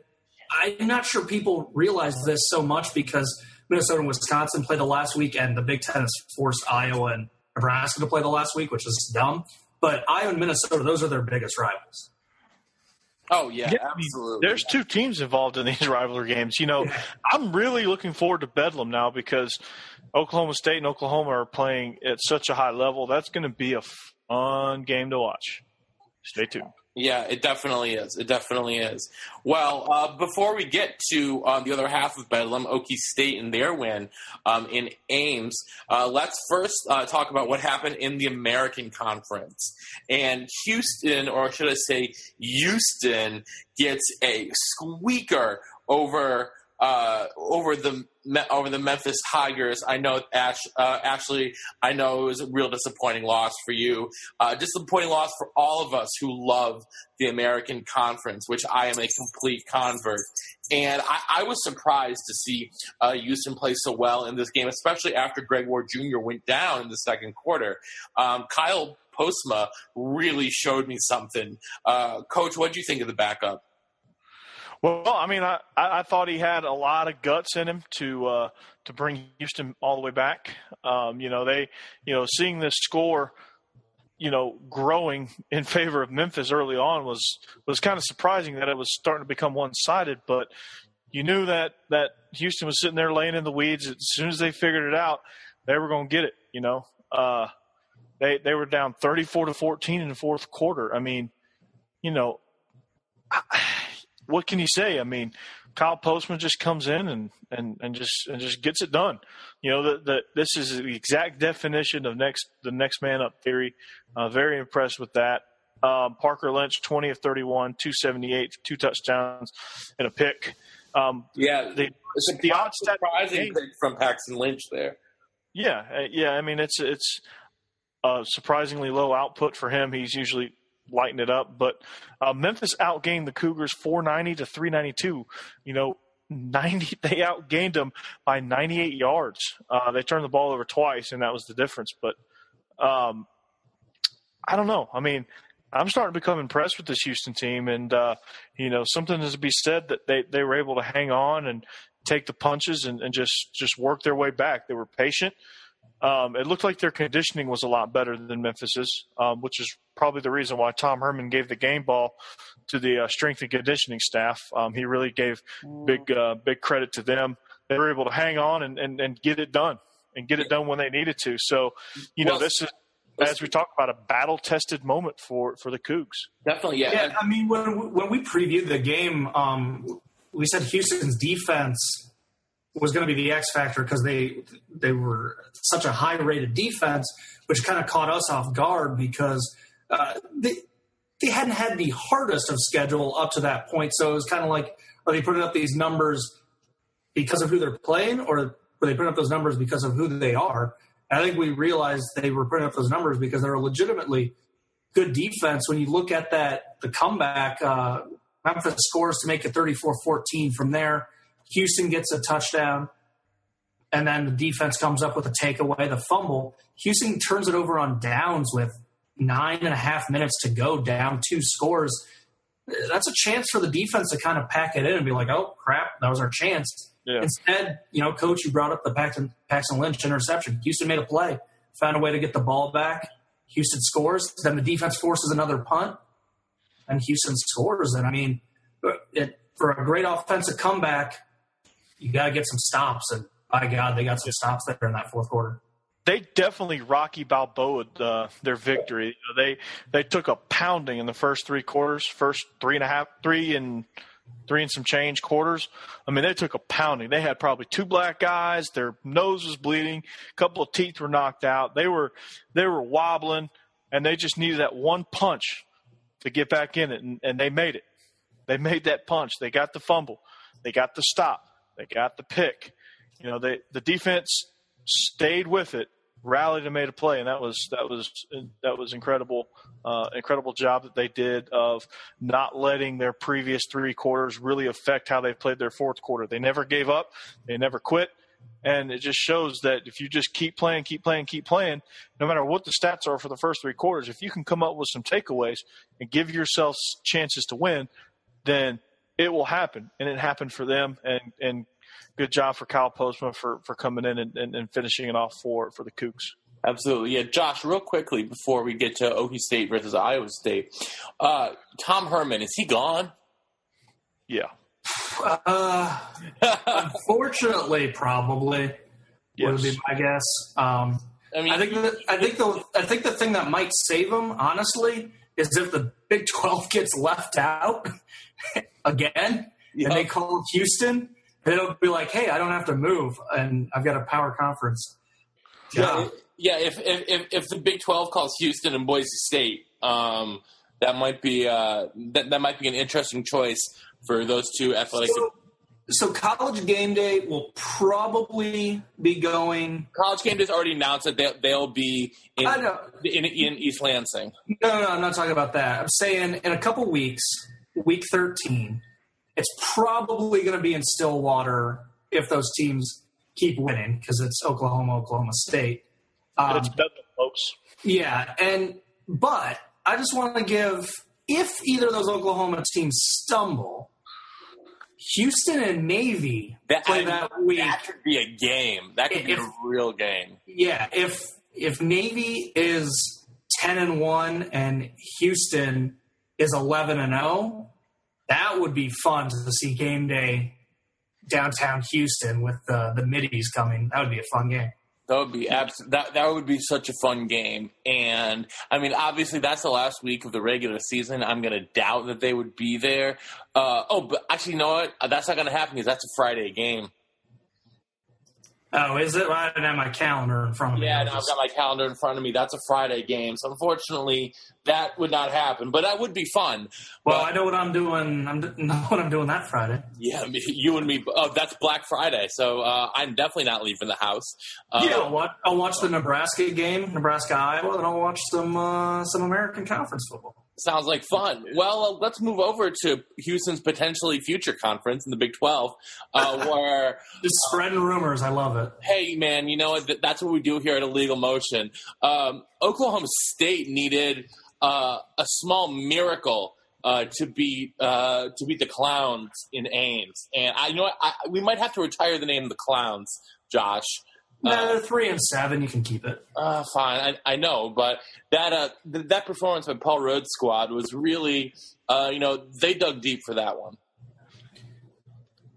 I'm not sure people realize this so much because Minnesota and Wisconsin played the last week, and the Big Ten has forced Iowa and Nebraska to play the last week, which is dumb. But Iowa and Minnesota, those are their biggest rivals. Oh yeah, Yeah, absolutely. There's two teams involved in these (laughs) rivalry games. You know, I'm really looking forward to Bedlam now because Oklahoma State and Oklahoma are playing at such a high level. That's going to be a fun game to watch. Stay tuned. Yeah, it definitely is. It definitely is. Well, uh, before we get to uh, the other half of Bedlam, Okie State and their win um, in Ames, uh, let's first uh, talk about what happened in the American Conference. And Houston, or should I say Houston, gets a squeaker over uh, over the over the Memphis Tigers. I know Ash, uh, Ashley. I know it was a real disappointing loss for you. Uh, disappointing loss for all of us who love the American Conference, which I am a complete convert. And I, I was surprised to see uh, Houston play so well in this game, especially after Greg Ward Jr. went down in the second quarter. Um, Kyle Postma really showed me something. Uh, Coach, what do you think of the backup? Well, I mean, I, I thought he had a lot of guts in him to uh, to bring Houston all the way back. Um, you know, they, you know, seeing this score, you know, growing in (laughs) favor of Memphis early on was was kind of surprising that it was starting to become one sided. But you knew that that Houston was sitting there laying in the weeds. As soon as they figured it out, they were going to get it. You know, uh, they they were down thirty four to fourteen in the fourth quarter. I mean, you know. I, what can you say? I mean, Kyle Postma just comes in and, and, and just and just gets it done. You know, that the, this is the exact definition of next the next man up theory. Uh, very impressed with that. Um, Parker Lynch, twenty of thirty-one, two seventy-eight, two touchdowns, and a pick. Um, Yeah, the, it's the odd surprising pick from Paxton Lynch there. yeah, uh, yeah. I mean, it's it's a surprisingly low output for him. He's usually lighten it up. But uh, Memphis outgained the Cougars 490 to 392. You know, 90 (laughs) they outgained them by 98 yards. Uh, they turned the ball over twice, and that was the difference. But um, I don't know. I mean, I'm starting to become impressed with this Houston team, and uh, you know, something is to be said that they they were able to hang on and take the punches and, and just just work their way back. They were patient. Um, it looked like their conditioning was a lot better than Memphis's, um, which is probably the reason why Tom Herman gave the game ball to the uh, strength and conditioning staff. Um, he really gave big uh, big credit to them. They were able to hang on and, and, and get it done and get it done when they needed to. So, you know, Well, this is as we talk about a battle tested moment for for the Cougs. Definitely, yeah. Yeah, I mean, when when we previewed the game, um, we said Houston's defense was going to be the X factor because they they were such a high rated defense, which kind of caught us off guard because uh, they they hadn't had the hardest of schedule up to that point. So it was kind of like, are they putting up these numbers because of who they're playing, or were they putting up those numbers because of who they are? And I think we realized they were putting up those numbers because they were legitimately good defense. When you look at that, the comeback, uh, Memphis scores to make it 34-14 from there. Houston gets a touchdown, and then the defense comes up with a takeaway, the fumble. Houston turns it over on downs with nine and a half minutes to go, down two scores. That's a chance for the defense to kind of pack it in and be like, "Oh crap, that was our chance." Yeah. Instead, you know, coach, you brought up the Paxton, Paxton Lynch interception. Houston made a play, found a way to get the ball back. Houston scores. Then the defense forces another punt, and Houston scores. And I mean, it, for a great offensive comeback, you got to get some stops. And by God, they got some stops there in that fourth quarter. they definitely Rocky Balboa uh, their victory. They they took a pounding in the first three quarters, first three and a half, three and three and some change quarters. I mean, they took a pounding. They had probably two black guys. Their nose was bleeding. A couple of teeth were knocked out. They were they were wobbling, and they just needed that one punch to get back in it, and, and they made it. They made that punch. They got the fumble. They got the stop. They got the pick. You know, they the defense stayed with it, rallied and made a play, and that was that was that was incredible, uh, incredible job that they did of not letting their previous three quarters really affect how they played their fourth quarter. They never gave up, they never quit, and it just shows that if you just keep playing, keep playing, keep playing, no matter what the stats are for the first three quarters, if you can come up with some takeaways and give yourself chances to win, then it will happen, and it happened for them, and and good job for Kyle Postma for, for coming in and, and, and finishing it off for, for the Cougs. Absolutely. Yeah, Josh, real quickly before we get to Okie State versus Iowa State, uh, Tom Herman, is he gone? Yeah. Uh, unfortunately, probably Yes. would be my guess. Um, I mean, I think the, I think the I think the thing that might save him, honestly, is if the Big Twelve gets left out (laughs) again, and they call Houston, it'll be like, hey, I don't have to move, and I've got a power conference. yeah, yeah. If, if if if the Big Twelve calls Houston and Boise State, um, that might be uh, that that might be an interesting choice for those two athletic. So, so college game day will probably be going. College Game Day's already announced that they, they'll be in, in in East Lansing. No, no, no, I'm not talking about that. I'm saying in a couple weeks, week 13, it's probably going to be in Stillwater if those teams keep winning because it's Oklahoma, Oklahoma State. Um, it's Bedlam, folks. yeah, and but I just want to give if either of those Oklahoma teams stumble, Houston and Navy That, play I- that week. that could be a game. That could be a real game. yeah, if if Navy is ten and one and Houston is eleven and zero, that would be fun to see game day downtown Houston with the the middies coming. That would be a fun game. That would be abs- that that would be such a fun game. And I mean, obviously, that's the last week of the regular season. I'm going to doubt that they would be there. Uh, oh, but actually, you know what? That's not going to happen because that's a Friday game. Oh, is it? Well, I didn't have my calendar in front of me. Yeah, no, I've got my calendar in front of me. That's a Friday game. So unfortunately, that would not happen. But that would be fun. well, But- I know what I'm doing. I'm (laughs) know what I'm doing that Friday. Yeah, me- you and me. Oh, that's Black Friday. So uh, I'm definitely not leaving the house. Uh, yeah, I'll watch, I'll watch the Nebraska game, Nebraska Iowa, and I'll watch some uh, some American Conference football. Sounds like fun. Well, uh, let's move over to Houston's potentially future conference in the Big 12, uh, (laughs) where, Just spreading rumors. I love it. hey, man, you know what? That's what we do here at Illegal Motion. Um, Oklahoma State needed uh, a small miracle. Uh, to beat uh, to beat the clowns in Ames, and I you know what, I, we might have to retire the name of the clowns, Josh. No, they're three and seven. You can keep it. Uh, fine, I, I know, but that uh, th- that performance by Paul Rhoads' squad was really, uh, you know, they dug deep for that one.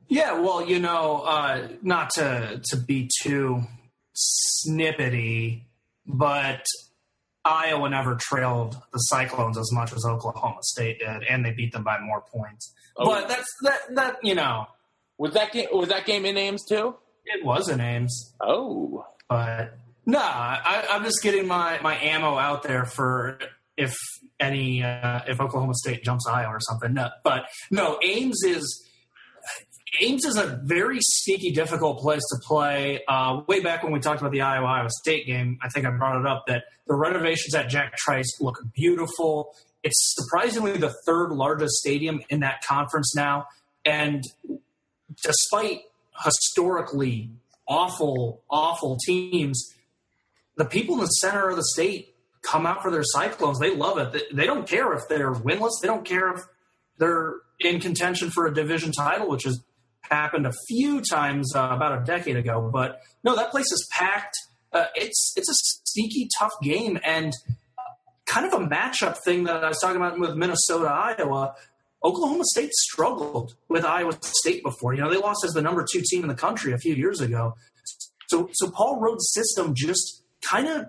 Yeah, well, you know, uh, not to to be too snippety, but Iowa never trailed the Cyclones as much as Oklahoma State did, and they beat them by more points. Oh. But that's that that you know, Was that game? Was that game in Ames too? It was an Ames, Oh, but no, I, I'm just getting my my ammo out there for if any uh, if Oklahoma State jumps Iowa or something. No, but no, Ames is Ames is a very sneaky, difficult place to play. Uh, way back when we talked about the Iowa Iowa State game, I think I brought it up that the renovations at Jack Trice look beautiful. It's surprisingly the third largest stadium in that conference now, and despite historically awful, awful teams, the people in the center of the state come out for their Cyclones. They love it. They, don't care if they're winless. They don't care if they're in contention for a division title, which has happened a few times uh, about a decade ago. But no, that place is packed. Uh, it's it's a sneaky tough game and kind of a matchup thing that I was talking about with Minnesota Iowa. Oklahoma State struggled with Iowa State before. You know, they lost as the number two team in the country a few years ago. So, so Paul Rhoads' system just kind of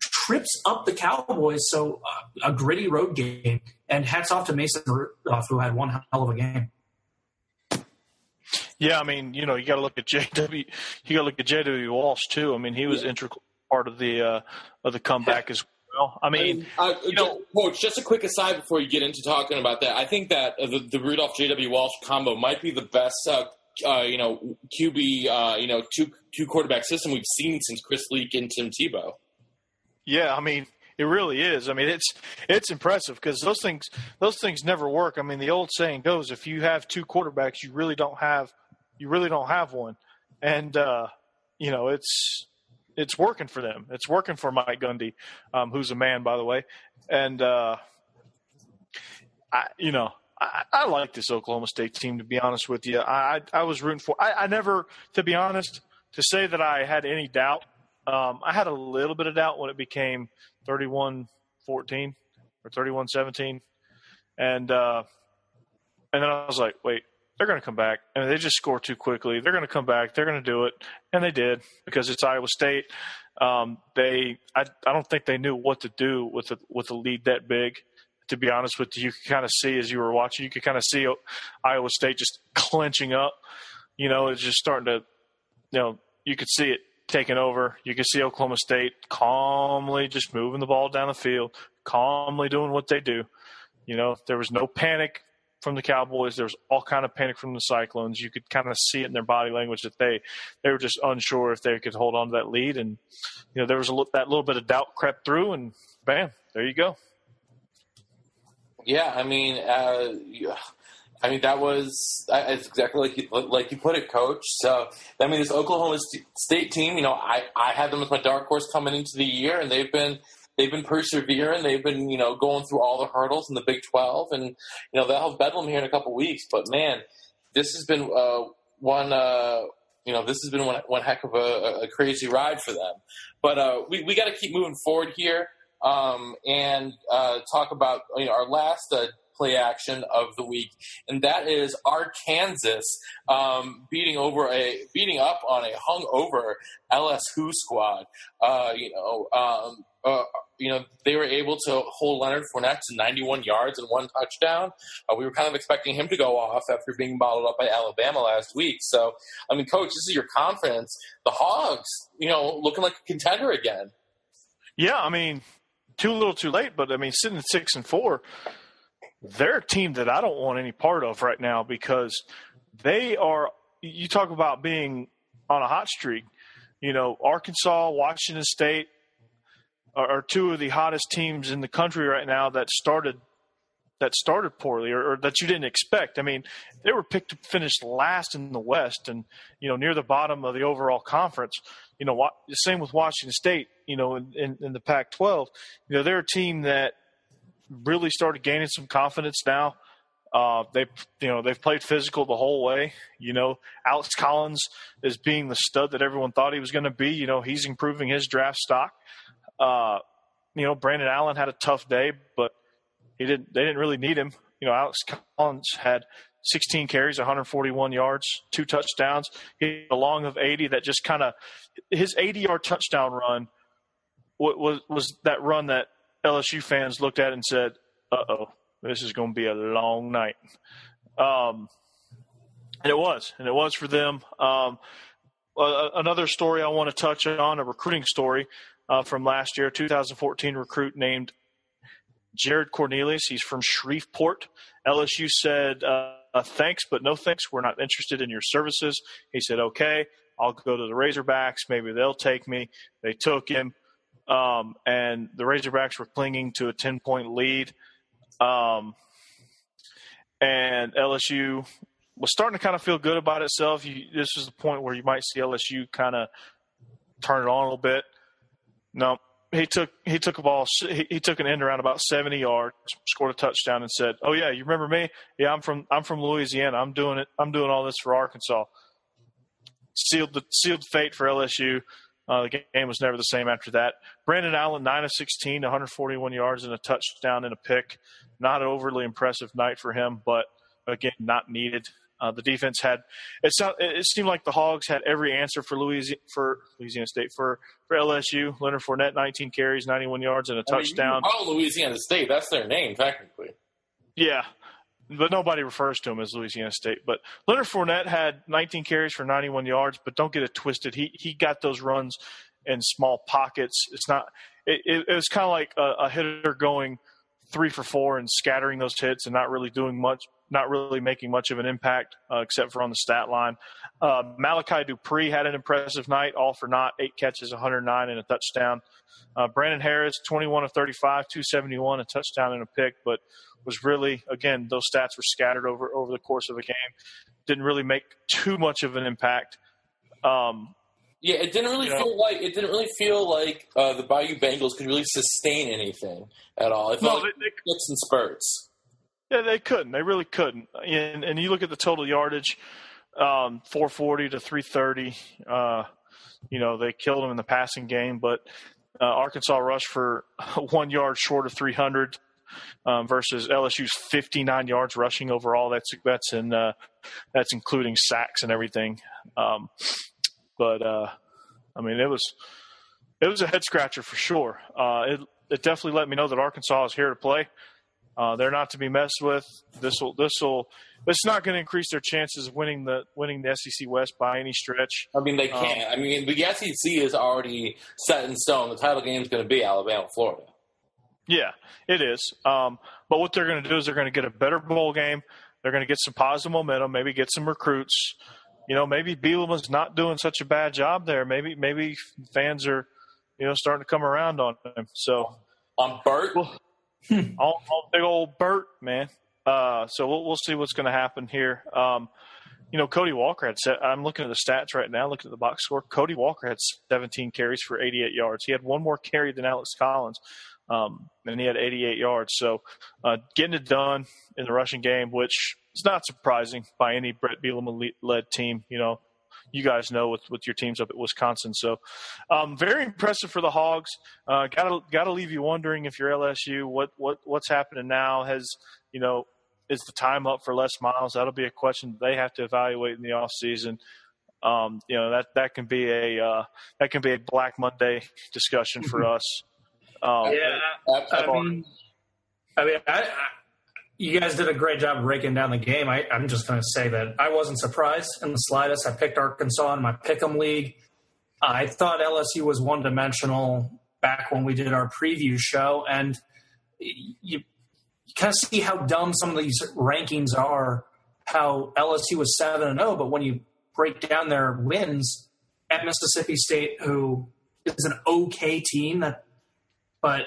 trips up the Cowboys. So uh, a gritty road game. And hats off to Mason Rudolph, who had one hell of a game. Yeah, I mean, you know, you got to look at JW. You got to look at JW Walsh too. I mean, he was yeah. integral part of the uh, of the comeback as well. I mean, I mean uh, you know, coach. Just a quick aside before you get into talking about that. I think that the, the Rudolph JW Walsh combo might be the best. Uh, uh, you know, QB, uh, you know, two two quarterback system we've seen since Chris Leak and Tim Tebow. Yeah, I mean, it really is. I mean, it's it's impressive because those things those things never work. I mean, the old saying goes, if you have two quarterbacks, you really don't have you really don't have one, and uh, you know it's it's working for them. It's working for Mike Gundy, um, who's a man, by the way, and uh, I you know. I, I like this Oklahoma State team. To be honest with you, I I was rooting for. I, I never, to be honest, to say that I had any doubt um, I had a little bit of doubt when it became 31 14 or 31 17. And, uh, and then I was like, wait, they're going to come back. And they just score too quickly. They're going to come back. They're going to do it. And they did because it's Iowa State. Um, they, I, I don't think they knew what to do with a, with a lead that big. To be honest with you, you could kind of see as you were watching, you could kind of see Iowa State just clenching up. You know, it's just starting to, you know, you could see it taking over. You can see Oklahoma State calmly just moving the ball down the field, calmly doing what they do. You know, there was no panic from the Cowboys. There was all kind of panic from the Cyclones. You could kind of see it in their body language that they they were just unsure if they could hold on to that lead. And you know, there was a that little bit of doubt crept through, and bam, there you go. Yeah, I mean, uh, I mean, that was it's exactly like you, like you put it, Coach. So, I mean, this Oklahoma State team, you know, I, I had them as my dark horse coming into the year, and they've been they've been persevering. They've been you know going through all the hurdles in the Big Twelve, and you know they'll have Bedlam here in a couple weeks. But man, this has been uh, one. Uh, you know, this has been one, one heck of a, a crazy ride for them. But uh, we we got to keep moving forward here um, and uh, talk about you know our last uh, play action of the week, and that is Arkansas um, beating over a beating up on a hungover LSU squad. Uh, you know, um, uh, you know they were able to hold Leonard Fournette to 91 yards and one touchdown. Uh, we were kind of expecting him to go off after being bottled up by Alabama last week. So, I mean, coach, this is your confidence. The Hogs, you know, looking like a contender again. Yeah, I mean, too little, too late. But I mean, sitting at six and four, they're a team that I don't want any part of right now because they are. You talk about being on a hot streak. You know, Arkansas, Washington State are, two of the hottest teams in the country right now that started that started poorly or, or, that you didn't expect. I mean, they were picked to finish last in the West and, you know, near the bottom of the overall conference. You know, the same with Washington State, you know, in, in, in the Pac 12. You know, they're a team that really started gaining some confidence now. Uh, they, you know, they've played physical the whole way. You know, Alex Collins is being the stud that everyone thought he was going to be. You know, he's improving his draft stock. Uh, you know, Brandon Allen had a tough day, but he didn't. They didn't really need him. You know, Alex Collins had 16 carries, 141 yards, two touchdowns. He had a long of 80 that just kind of his 80 yard touchdown run was was that run that LSU fans looked at and said, "Uh oh, this is going to be a long night." Um, and it was, and it was for them. Um, uh, another story I want to touch on, a recruiting story uh, from last year, 2014 recruit named Jared Cornelius. He's from Shreveport. LSU said, uh, "Thanks, but no thanks. We're not interested in your services." He said, "Okay." I'll go to the Razorbacks. Maybe they'll take me. They took him um, and the Razorbacks were clinging to a 10 point lead. Um, and LSU was starting to kind of feel good about itself. You, this is the point where you might see LSU kind of turn it on a little bit. No, he took he took a ball. He, he, took an end around about 70 yards, scored a touchdown, and said, "Oh yeah, you remember me? Yeah, I'm from I'm from Louisiana. I'm doing it. I'm doing all this for Arkansas." Sealed the sealed fate for LSU. Uh, the game was never the same after that. Brandon Allen, 9 of 16, 141 yards and a touchdown and a pick. Not an overly impressive night for him, but again, not needed. Uh, the defense had it, sound, it seemed like the Hogs had every answer for Louisiana for Louisiana State for for LSU. Leonard Fournette, 19 carries, 91 yards, and a I mean, touchdown. you call Louisiana State. That's their name, technically. Yeah, but nobody refers to him as Louisiana State. But Leonard Fournette had 19 carries for 91 yards. But don't get it twisted. He he got those runs in small pockets. It's not. It, it, it was kind of like a, a hitter going three for four and scattering those hits and not really doing much, not really making much of an impact uh, except for on the stat line. Uh, Malachi Dupre had an impressive night, all for naught, eight catches, 109 and a touchdown. Uh, Brandon Harris, 21 of 35, 271, a touchdown and a pick, but was really again those stats were scattered over over the course of a game. Didn't really make too much of an impact. Um, Yeah, it didn't really You know- feel like it didn't really feel like uh, the Bayou Bengals could really sustain anything at all. It felt no, like they, they, and spurts. Yeah, they couldn't. They really couldn't. And and you look at the total yardage, um, 440 to 330. Uh, you know, they killed them in the passing game, but uh, Arkansas rushed for (laughs) one yard short of 300 um, versus LSU's 59 yards rushing overall. That's that's in uh, that's including sacks and everything. Um, but uh, I mean, it was it was a head scratcher for sure. Uh, it it definitely let me know that Arkansas is here to play. Uh, they're not to be messed with. This will this will it's not going to increase their chances of winning the winning the SEC West by any stretch. I mean, they Um, can't. I mean, the SEC is already set in stone. The title game is going to be Alabama, Florida. Yeah, it is. Um, but what they're going to do is they're going to get a better bowl game. They're going to get some positive momentum. Maybe get some recruits. You know, maybe Bielema's not doing such a bad job there. Maybe maybe fans are, you know, starting to come around on him. So On Burt, Well, all, all big old Burt, man. Uh, so we'll, we'll see what's going to happen here. Um, you know, Kody Walker had. Set, I'm looking at the stats right now. Looking at the box score, Kody Walker had 17 carries for 88 yards. He had one more carry than Alex Collins, um, and he had 88 yards. So uh, getting it done in the rushing game, which is not surprising by any Bret Bielema led team. You know, you guys know with, with your teams up at Wisconsin. So um, very impressive for the Hogs. Uh, gotta gotta leave you wondering if you're LSU, what what what's happening now? Has you know is the time up for Les Miles? That'll be a question they have to evaluate in the off season. Um, you know that that can be a uh, that can be a Black Monday discussion for (laughs) us. Um, Yeah, Ab- I mean, I mean, I, I, you guys did a great job breaking down the game. I, I'm just going to say that I wasn't surprised in the slightest. I picked Arkansas in my pick'em league. I thought LSU was one dimensional back when we did our preview show, and you, you kind of see how dumb some of these rankings are. How LSU was seven and zero, but when you break down their wins at Mississippi State, who is an okay team that but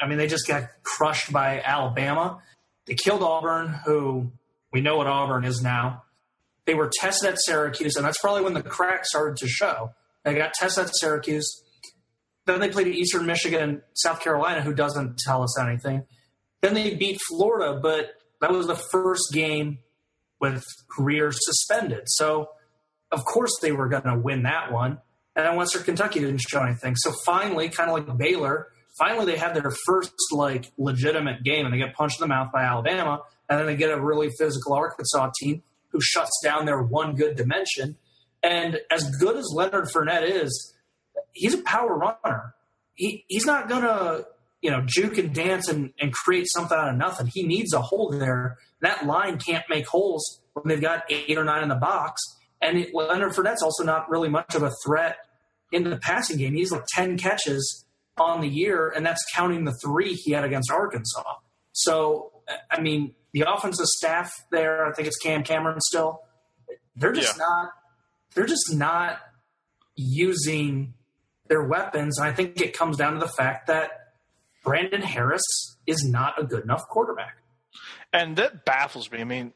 I mean, they just got crushed by Alabama. They killed Auburn, who we know what Auburn is now. They were tested at Syracuse, and that's probably when the crack started to show. They got tested at Syracuse. Then they played Eastern Michigan and South Carolina, who doesn't tell us anything. Then they beat Florida, but that was the first game with Grier suspended. So, of course, they were going to win that one. And then Western Kentucky didn't show anything. So finally, kind of like Baylor, finally they had their first like legitimate game and they get punched in the mouth by Alabama. And then they get a really physical Arkansas team who shuts down their one good dimension. And as good as Leonard Fournette is, he's a power runner. He he's not gonna, you know, juke and dance and, and create something out of nothing. He needs a hole there. That line can't make holes when they've got eight or nine in the box. And it, Leonard Fournette's also not really much of a threat in the passing game. He's like 10 catches on the year, and that's counting the three he had against Arkansas. So, I mean, the offensive staff there, I think it's Cam Cameron still, they're just Yeah. not, they're just not using their weapons. And I think it comes down to the fact that Brandon Harris is not a good enough quarterback. and that baffles me. I mean,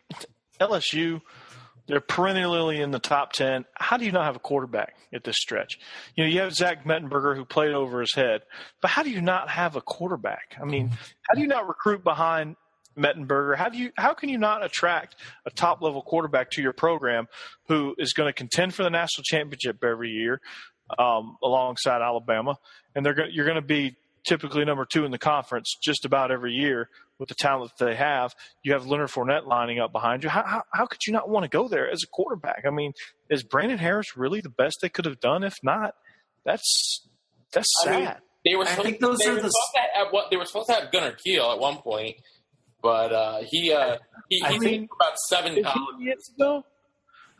LSU, they're perennially in the top ten. How do you not have a quarterback at this stretch? You know, you have Zach Mettenberger who played over his head, but how do you not have a quarterback? I mean, how do you not recruit behind Mettenberger? How do you how can you not attract a top level quarterback to your program who is going to contend for the national championship every year um, alongside Alabama, and they're go- you're going to be typically number two in the conference just about every year with the talent that they have. You have Leonard Fournette lining up behind you. How, how, how could you not want to go there as a quarterback? I mean, is Brandon Harris really the best they could have done? If not, that's that's sad. I mean, they were. Supposed, those they are were the. Have, what, they were supposed to have Gunner Kiel at one point, but uh, he uh, he, he think, about seven colleges.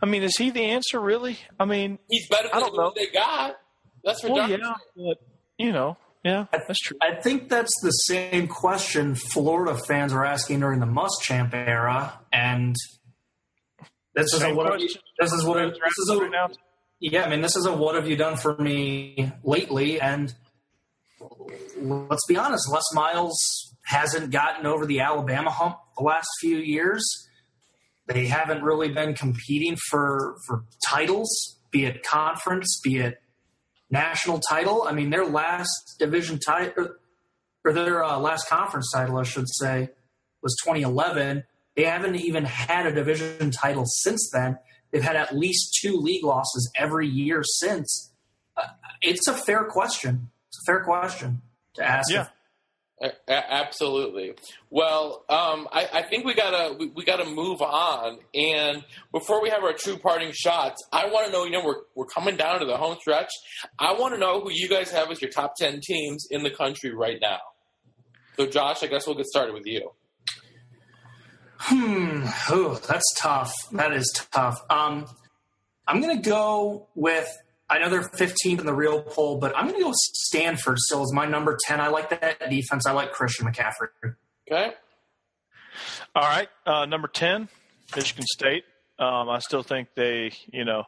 I mean, is he the answer really? I mean, he's better than the they got. That's for well, yeah, but you know, yeah, that's true. I think that's the same question Florida fans were asking during the Muschamp era, and this is a what? You, this is what? This is a, yeah, I mean, this is a what have you done for me lately? And let's be honest, Les Miles hasn't gotten over the Alabama hump the last few years. They haven't really been competing for for titles, be it conference, be it national title. I mean, their last division title, or their uh, last conference title, I should say, was 2011. They haven't even had a division title since then. They've had at least two league losses every year since. Uh, it's a fair question. It's a fair question to ask. Yeah. Absolutely. Well, um, I, I, think we gotta we, we, gotta move on. And before we have our true parting shots, I want to know. You know, we're we're coming down to the home stretch. I want to know who you guys have as your top ten teams in the country right now. So, Josh, I guess we'll get started with you. Hmm. Ooh, that's tough. That is tough. Um, I'm gonna go with I know they're 15th in the real poll, but I'm going to go Stanford still as my number 10. I like that defense. I like Christian McCaffrey. Okay. All right. Uh, number 10, Michigan State. Um, I still think they, you know,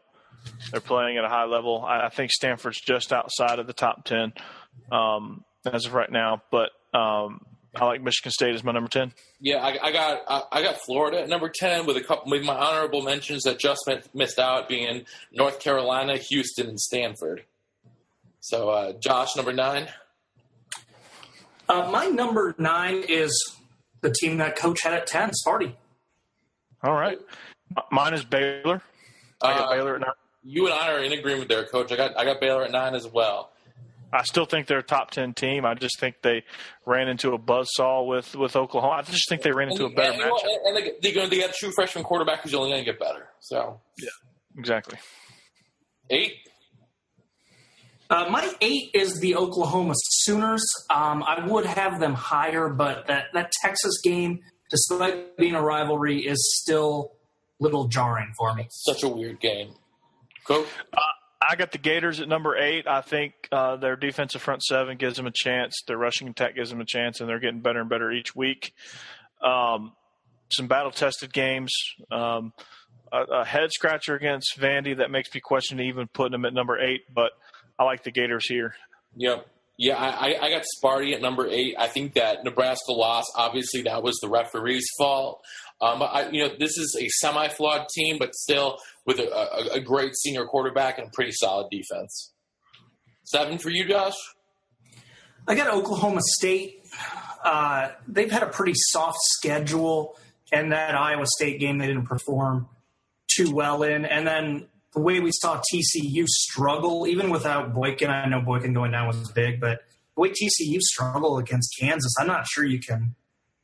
they're playing at a high level. I, I think Stanford's just outside of the top 10 um, as of right now, but um, I like Michigan State as my number ten. Yeah, I, I got I, I, got Florida at number ten with a couple with my honorable mentions that just missed out being North Carolina, Houston, and Stanford. So, uh, Josh, number nine. Uh, my number nine is the team that coach had at ten, Sparty. All right, mine is Baylor. I got uh, Baylor at nine. You and I are in agreement there, Coach. I got I got Baylor at nine as well. I still think they're a top ten team. I just think they ran into a buzzsaw with with Oklahoma. I just think they ran into and, a better and, matchup. And, and they, they, they got a true freshman quarterback who's only going to get better. So yeah, exactly. Eight. Uh, my eight is the Oklahoma Sooners. Um, I would have them higher, but that, that Texas game, despite being a rivalry, is still a little jarring for me. Such a weird game. Go. Uh, I got the Gators at number eight. I think uh, their defensive front seven gives them a chance. Their rushing attack gives them a chance, and they're getting better and better each week. Um, some battle tested games. Um, a, a, head scratcher against Vandy that makes me question even putting them at number eight, but I like the Gators here. Yep. Yeah, I, I got Sparty at number eight. I think that Nebraska lost. Obviously, that was the referee's fault. Um, I, you know, this is a semi-flawed team, but still with a, a, a great senior quarterback and pretty solid defense. Seven for you, Josh. I got Oklahoma State. Uh, they've had a pretty soft schedule, and that Iowa State game they didn't perform too well in. And then the way we saw TCU struggle, even without Boykin, I know Boykin going down was big, but the way TCU struggle against Kansas, I'm not sure you can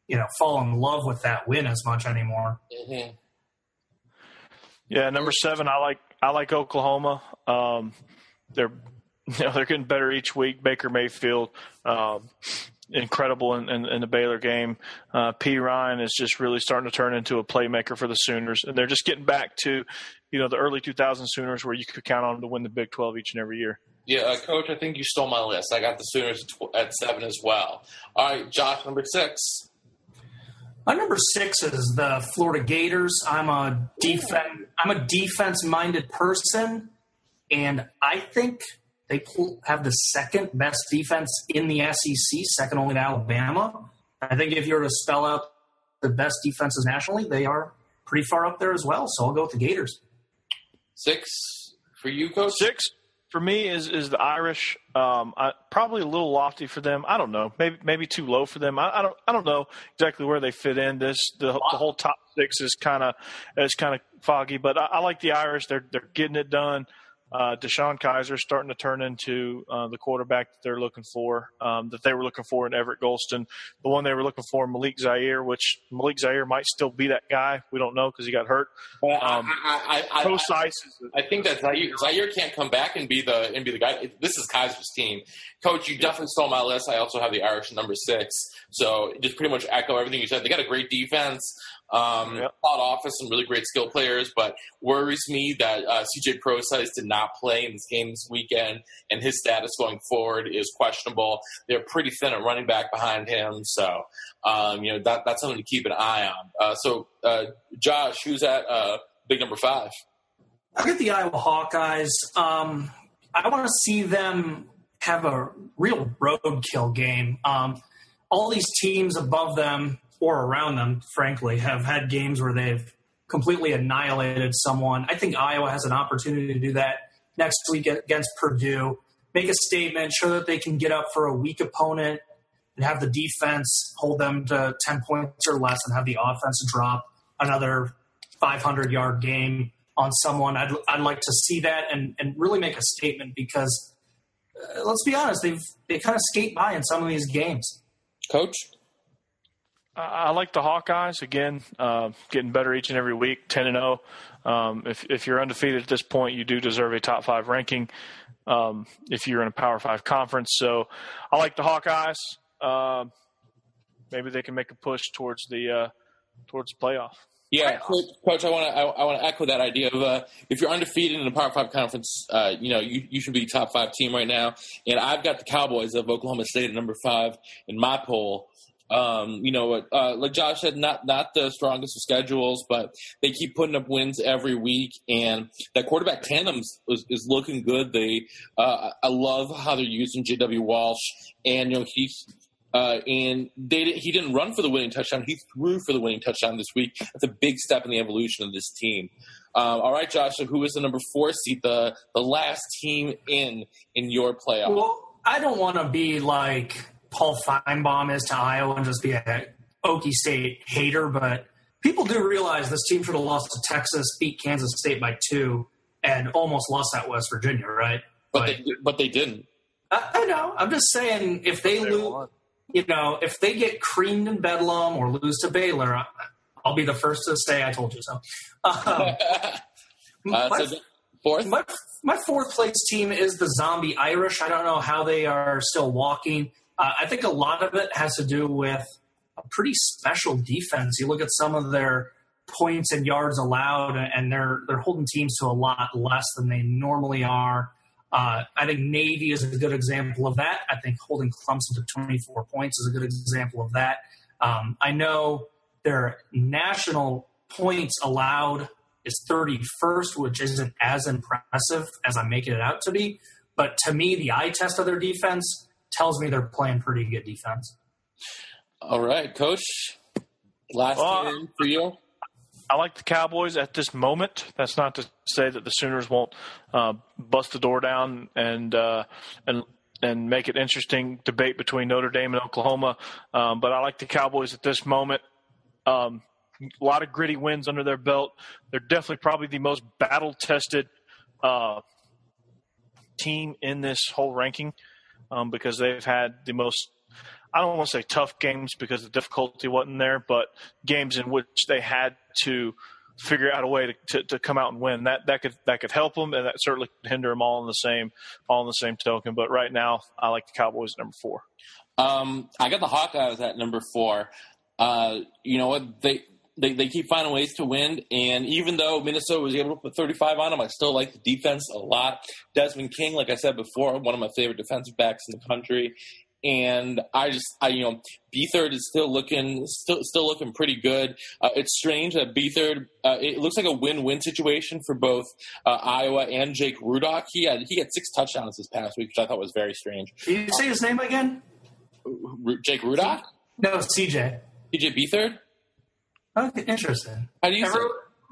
you know fall in love with that win as much anymore. Mm-hmm. Yeah, number seven, I like I like Oklahoma. Um, they're (laughs) you know they're getting better each week. Baker Mayfield, um, incredible in, in, in, the Baylor game. Uh, Ryan is just really starting to turn into a playmaker for the Sooners, and they're just getting back to you know the early 2000 Sooners where you could count on them to win the Big 12 each and every year. Yeah, uh, Coach, I think you stole my list. I got the Sooners at seven as well. All right, Josh, number six. My number six is the Florida Gators. I'm a defense. I'm a defense-minded person, and I think they have the second best defense in the SEC, second only to Alabama. I think if you were to spell out the best defenses nationally, they are pretty far up there as well. So I'll go with the Gators. Six for you, coach. Six for me is is the Irish. Um, I, probably a little lofty for them. I don't know. Maybe maybe too low for them. I, I don't I don't know exactly where they fit in. This the, the whole top six is kind of is kind of foggy. But I, I, like the Irish. They're they're getting it done. Uh, DeShone Kizer starting to turn into uh, the quarterback that they're looking for, um, that they were looking for in Everett Golson. The one they were looking for, Malik Zaire, which Malik Zaire might still be that guy. We don't know because he got hurt. Um, I, I, I, I, think that Zaire, Zaire, can't come back and be the and be the guy. This is Kizer's team, Coach. You definitely stole my list. I also have the Irish number six, so just pretty much echo everything you said. They got a great defense. Um, yep. Thought office, some really great skill players, but worries me that uh, CJ Prosise did not play in this game this weekend, and his status going forward is questionable. They're pretty thin at running back behind him, so um, you know that that's something to keep an eye on. Uh, so, uh, Josh, who's at uh, big number five? I get the Iowa Hawkeyes. Um, I want to see them have a real roadkill game. Um, all these teams above them or around them, frankly, have had games where they've completely annihilated someone. I think Iowa has an opportunity to do that next week against Purdue. Make a statement, show that they can get up for a weak opponent and have the defense hold them to 10 points or less and have the offense drop another 500 yard game on someone. I'd, I'd like to see that and, and really make a statement because uh, let's be honest, they've they kind of skate by in some of these games. Coach? I like the Hawkeyes again, uh, getting better each and every week, ten and zero. Oh. Um, if if you're undefeated at this point, you do deserve a top five ranking. Um, if you're in a Power Five conference, so I like the Hawkeyes. Uh, maybe they can make a push towards the uh, towards the playoff. Yeah, coach, I want to I, want to echo that idea of uh, if you're undefeated in a Power Five conference, uh, you know you, you should be top five team right now. And I've got the Cowboys of Oklahoma State at number five in my poll. Um, you know, uh, like Josh said, not not the strongest of schedules, but they keep putting up wins every week, and that quarterback tandem is, is looking good. They, uh, I love how they're using J.W. Walsh, and you know he's. Uh, and they, he didn't run for the winning touchdown. He threw for the winning touchdown this week. That's a big step in the evolution of this team. Um, all right, Josh. So who is the number four seed, the the last team in in your playoff? Well, I don't want to be like Paul Finebaum is to Iowa and just be a Okie State hater, but people do realize this team should have lost to Texas, beat Kansas State by two, and almost lost at West Virginia, right? But, but they, but they didn't. I, I, know. I'm just saying if they, they lose, you know, if they get creamed in Bedlam or lose to Baylor, I'll be the first to say I told you so. (laughs) Um, uh, my, so fourth, my, my fourth place team is the Zombie Irish. I don't know how they are still walking. Uh, I think a lot of it has to do with a pretty special defense. You look at some of their points and yards allowed, and they're they're holding teams to a lot less than they normally are. Uh, I think Navy is a good example of that. I think holding Clemson to 24 points is a good example of that. Um, I know their national points allowed is 31st, which isn't as impressive as I'm making it out to be. But to me, the eye test of their defense tells me they're playing pretty good defense. All right, coach. Last well, game for you. I like the Cowboys at this moment. That's not to say that the Sooners won't uh, bust the door down and uh, and and make it interesting debate between Notre Dame and Oklahoma. Um, but I like the Cowboys at this moment. Um, a lot of gritty wins under their belt. They're definitely probably the most battle tested uh, team in this whole ranking um, because they've had the most I don't want to say tough games because the difficulty wasn't there, but games in which they had to figure out a way to, to, to, come out and win. That that could that could help them, and that certainly could hinder them all in the same all in the same token. But right now, I like the Cowboys number four. Um, I got the Hawkeyes at number four. Uh, you know what they. They, they keep finding ways to win, and even though Minnesota was able to put 35 on them, I still like the defense a lot. Desmond King, like I said before, one of my favorite defensive backs in the country, and I just I you know Beathard is still looking still still looking pretty good. Uh, it's strange that Beathard uh, it looks like a win win situation for both uh, Iowa and Jake Rudock. He had he had six touchdowns this past week, which I thought was very strange. Can you say his name again? Jake Rudock? No, CJ. CJ Beathard. Okay, interesting. How do you Every,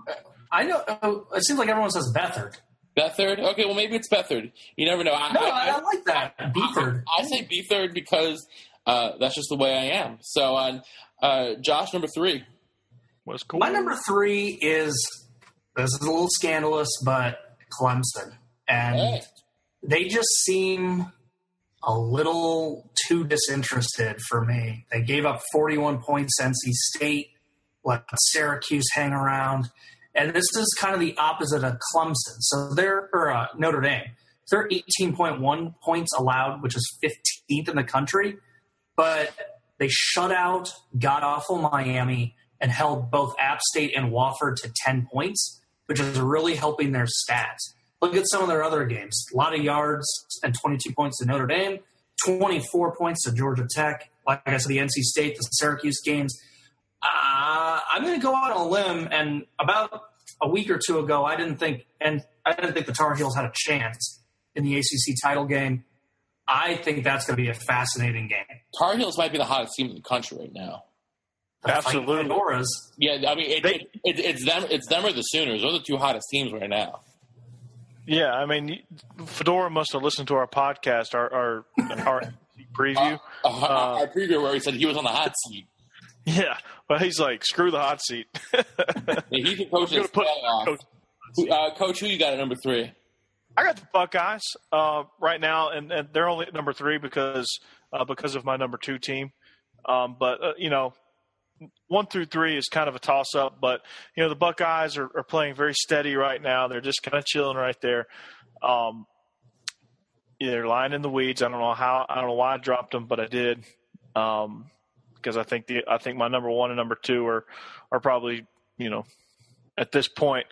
say? I know. Uh, it seems like everyone says Bethard. Bethard? Okay, well maybe it's Bethard. You never know. I, no, I, I, I like that. Beathard. I, I say Beathard because uh, that's just the way I am. So, uh, uh, Josh, number three. What's cool? My number three is this is a little scandalous, but Clemson. and Hey. they just seem a little too disinterested for me. They gave up 41 points to NC State, let Syracuse hang around, and this is kind of the opposite of Clemson. So they're or uh, Notre Dame. They're 18.1 points allowed, which is 15th in the country, but they shut out god awful Miami and held both App State and Wofford to 10 points, which is really helping their stats. Look at some of their other games. A lot of yards and 22 points to Notre Dame, 24 points to Georgia Tech. Like I said, the NC State, the Syracuse games. Uh, I'm going to go out on a limb, and about a week or two ago, I didn't think, and I didn't think the Tar Heels had a chance in the ACC title game. I think that's going to be a fascinating game. Tar Heels might be the hottest team in the country right now. The Absolutely. Fighting Fedoras. Yeah, I mean, it, They- it, it, it's them. It's them or the Sooners. Those are the two hottest teams right now. Yeah, I mean, Fedora must have listened to our podcast, our our, our (laughs) preview. Uh, our preview where he said he was on the hot seat. Yeah, well, he's like, screw the hot seat. (laughs) Yeah, he can coach his put off. Coach- Who- Uh, coach, who you got at number three? I got the Buckeyes uh, right now, and, and they're only at number three because uh, because of my number two team. Um, but uh, you know, one through three is kind of a toss up. But you know, the Buckeyes are, are playing very steady right now. They're just kind of chilling right there. Um, yeah, they're lying in the weeds. I don't know how. I don't know why I dropped them, but I did. Um, because I think the I think my number one and number two are are probably you know at this point.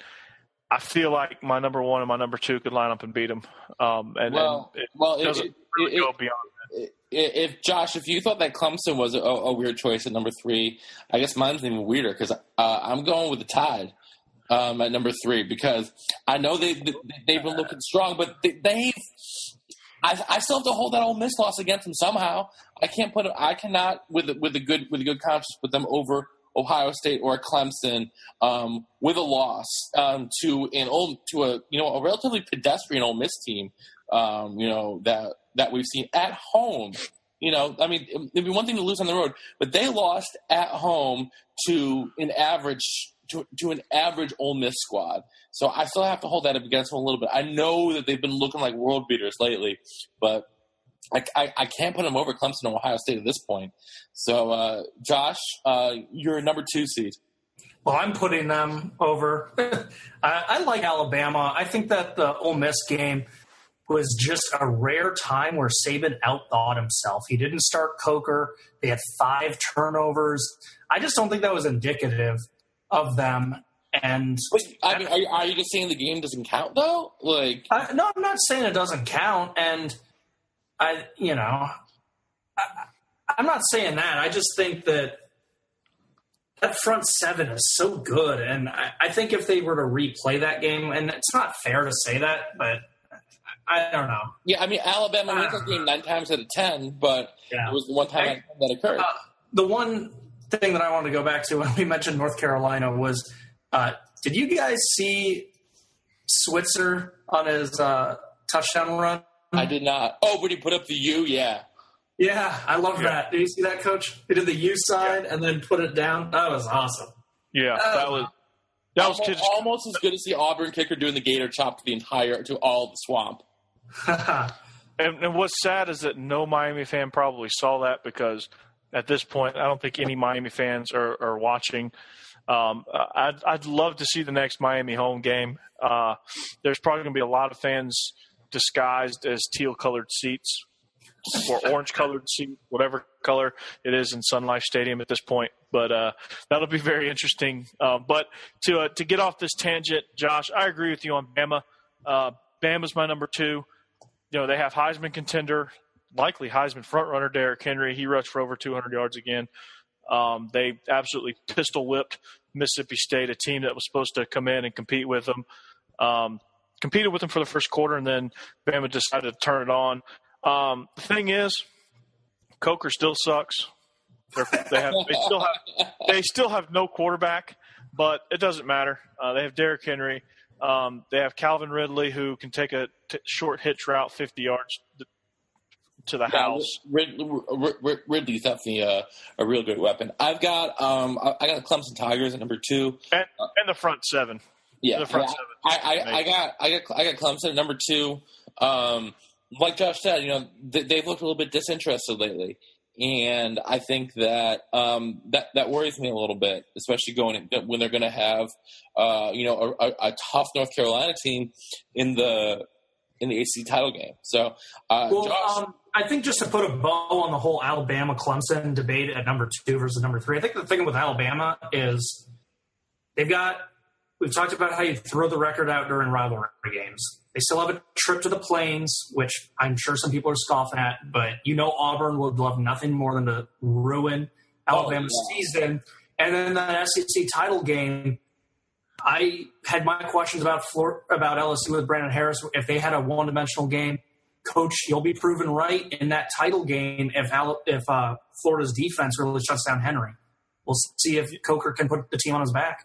I feel like my number one and my number two could line up and beat them. Um, and, Well, and it well, it, doesn't it, really it, go beyond. if Josh, if you thought that Clemson was a, a weird choice at number three, I guess mine's even weirder because uh, I'm going with the Tide um, at number three because I know they they've been looking strong, but they, they've. I, I still have to hold that Ole Miss loss against them somehow. I can't put. I cannot with with a good with a good conscience put them over Ohio State or Clemson um, with a loss um, to an old to a you know a relatively pedestrian Ole Miss team. Um, you know that that we've seen at home. You know, I mean, it'd be one thing to lose on the road, but they lost at home to an average to, to an average Ole Miss squad. So I still have to hold that up against them a little bit. I know that they've been looking like world beaters lately, but I, I, I can't put them over Clemson and Ohio State at this point. So, uh, Josh, uh, you're a number two seed. Well, I'm putting them over. (laughs) I, I like Alabama. I think that the Ole Miss game was just a rare time where Saban outthought himself. He didn't start Coker. They had five turnovers. I just don't think that was indicative of them. And But, I mean, are, you- are you just saying the game doesn't count though? Like, I, no, I'm not saying it doesn't count. And I, you know, I, I'm not saying that. I just think that that front seven is so good, and I, I think if they were to replay that game, and it's not fair to say that, but I don't know. yeah, I mean, Alabama wins that game nine times out of ten, but Yeah. it was the one time I- that occurred. Uh, the one thing that I wanted to go back to when we mentioned North Carolina was, uh, did you guys see Switzer on his uh, touchdown run? I did not. Oh, but he put up the U. Yeah, Yeah, I love Yeah. that. Did you see that, Coach? He did the U sign and then put it down. That was awesome. Yeah, Oh. that was that was almost, just almost as good as the Auburn kicker doing the gator chop to the entire to all the swamp. (laughs) And, and what's sad is that no Miami fan probably saw that because at this point, I don't think any Miami fans are, are watching. Um, I'd, I'd love to see the next Miami home game. Uh, there's probably going to be a lot of fans disguised as teal colored seats or orange colored seats, whatever color it is in Sun Life Stadium at this point. But uh, that'll be very interesting. Uh, but to uh, to get off this tangent, Josh, I agree with you on Bama. Uh, Bama's my number two you know, they have Heisman contender, likely Heisman frontrunner Derrick Henry. He rushed for over 200 yards again. Um, they absolutely pistol whipped Mississippi State, a team that was supposed to come in and compete with them. Um, competed with them for the first quarter, and then Bama decided to turn it on. Um, the thing is, Coker still sucks. They're, they have they still have they still have no quarterback, but it doesn't matter. Uh, they have Derrick Henry. Um, they have Calvin Ridley, who can take a t- short hitch route 50 yards th- to the house. Rid, Rid, Rid, Ridley's definitely a, a real good weapon. I've got um I got Clemson Tigers at number two. And, and the front seven. Yeah, The front I, seven. I, I, I got I got I got Clemson at number two. Um, like Josh said, you know they, they've looked a little bit disinterested lately, and I think that um, that that worries me a little bit, especially going when they're going to have uh, you know a, a, a tough North Carolina team in the in the ACC title game. So, uh, Well, Josh, um, I think just to put a bow on the whole Alabama Clemson debate at number two versus number three, I think the thing with Alabama is they've got, we've talked about how you throw the record out during rivalry games. They still have a trip to the Plains, which I'm sure some people are scoffing at, but you know Auburn would love nothing more than to ruin Alabama's Oh, yeah. season. And then that SEC title game, I had my questions about Flor- about LSU with Brandon Harris. If they had a one dimensional game, Coach, you'll be proven right in that title game if if uh, Florida's defense really shuts down Henry. We'll see if Coker can put the team on his back.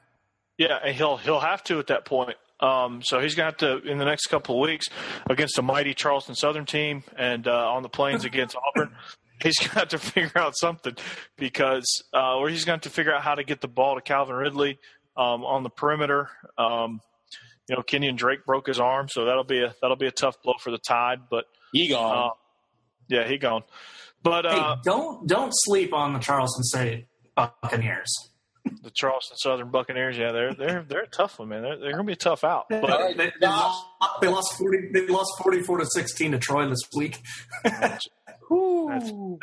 Yeah, and he'll he'll have to at that point. Um, so he's going to have to in the next couple of weeks against a mighty Charleston Southern team and uh, on the plains against Auburn. (laughs) He's got to figure out something because, uh, or he's going to have to figure out how to get the ball to Calvin Ridley um, on the perimeter. Um, you know, Kenyon Drake broke his arm, so that'll be a that'll be a tough blow for the Tide. But he gone. uh, yeah, he gone. But hey, uh, don't don't sleep on the Charleston State Buccaneers. The Charleston Southern Buccaneers, yeah, they're they're they're a tough one, man. They're, they're going to be a tough out. But All right, they, they, lost, they lost forty. They lost forty-four to sixteen to Troy this week. that's, (laughs) well,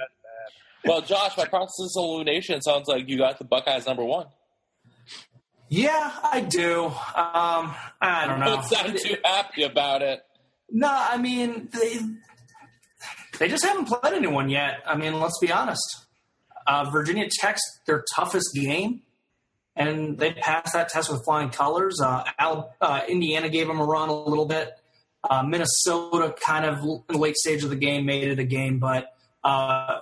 Josh, by process of elimination, it sounds like you got the Buckeyes number one. Yeah, I do. Um, I don't know. Don't sound too happy about it. No, I mean they they just haven't played anyone yet. I mean, let's be honest. Uh, Virginia Tech's their toughest game, and they passed that test with flying colors. Uh, Al, uh, Indiana gave them a run a little bit. Uh, Minnesota kind of in the late stage of the game made it a game, but uh,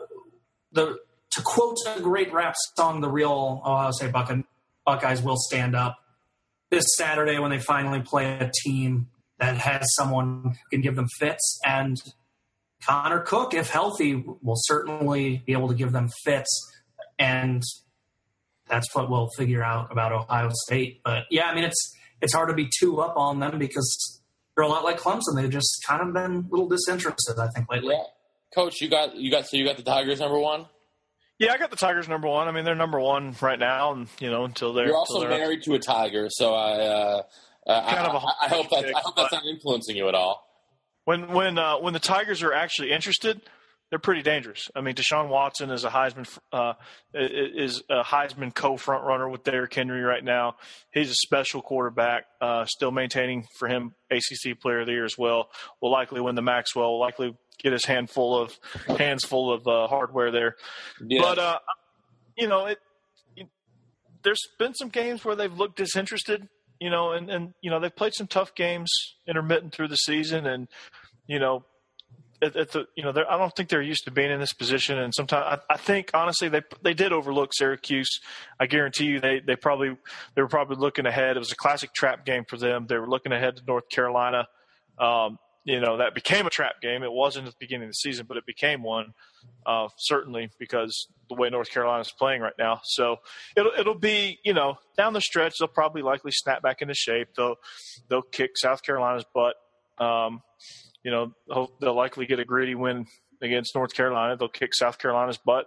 the to quote a great rap song, the real Ohio State Buckeye- Buckeyes will stand up this Saturday when they finally play a team that has someone who can give them fits. And Connor Cook, if healthy, will certainly be able to give them fits. And that's what we'll figure out about Ohio State. But yeah, I mean, it's it's hard to be too up on them because they're a lot like Clemson. They've just kind of been a little disinterested, I think, lately. Yeah, Coach, you got you got so you got the Tigers number one. yeah, I got the Tigers number one. I mean, they're number one right now, and you know until they're You're also they're- married to a Tiger, so I uh, uh, Kind I, of a I, I hope that's I hope that's not influencing you at all. when when uh, when the Tigers are actually interested, they're pretty dangerous. I mean, Deshaun Watson is a Heisman uh, is a Heisman co front runner with Derrick Henry right now. He's a special quarterback, uh, still maintaining for him ACC Player of the Year as well. Will likely win the Maxwell. Will likely get his handful of hands full of uh, hardware there. Yeah. But uh, you know, it, it. There's been some games where they've looked disinterested. You know, and and you know they've played some tough games intermittent through the season, and you know, at, at the you know I don't think they're used to being in this position. And sometimes I, I think honestly they they did overlook Syracuse. I guarantee you they they probably they were probably looking ahead. It was a classic trap game for them. They were looking ahead to North Carolina. Um, you know that became a trap game. It wasn't at the beginning of the season, but it became one uh, certainly because the way North Carolina is playing right now. So it'll it'll be you know down the stretch they'll probably likely snap back into shape. They'll they'll kick South Carolina's butt. Um, you know they'll, likely get a gritty win against North Carolina. They'll kick South Carolina's butt.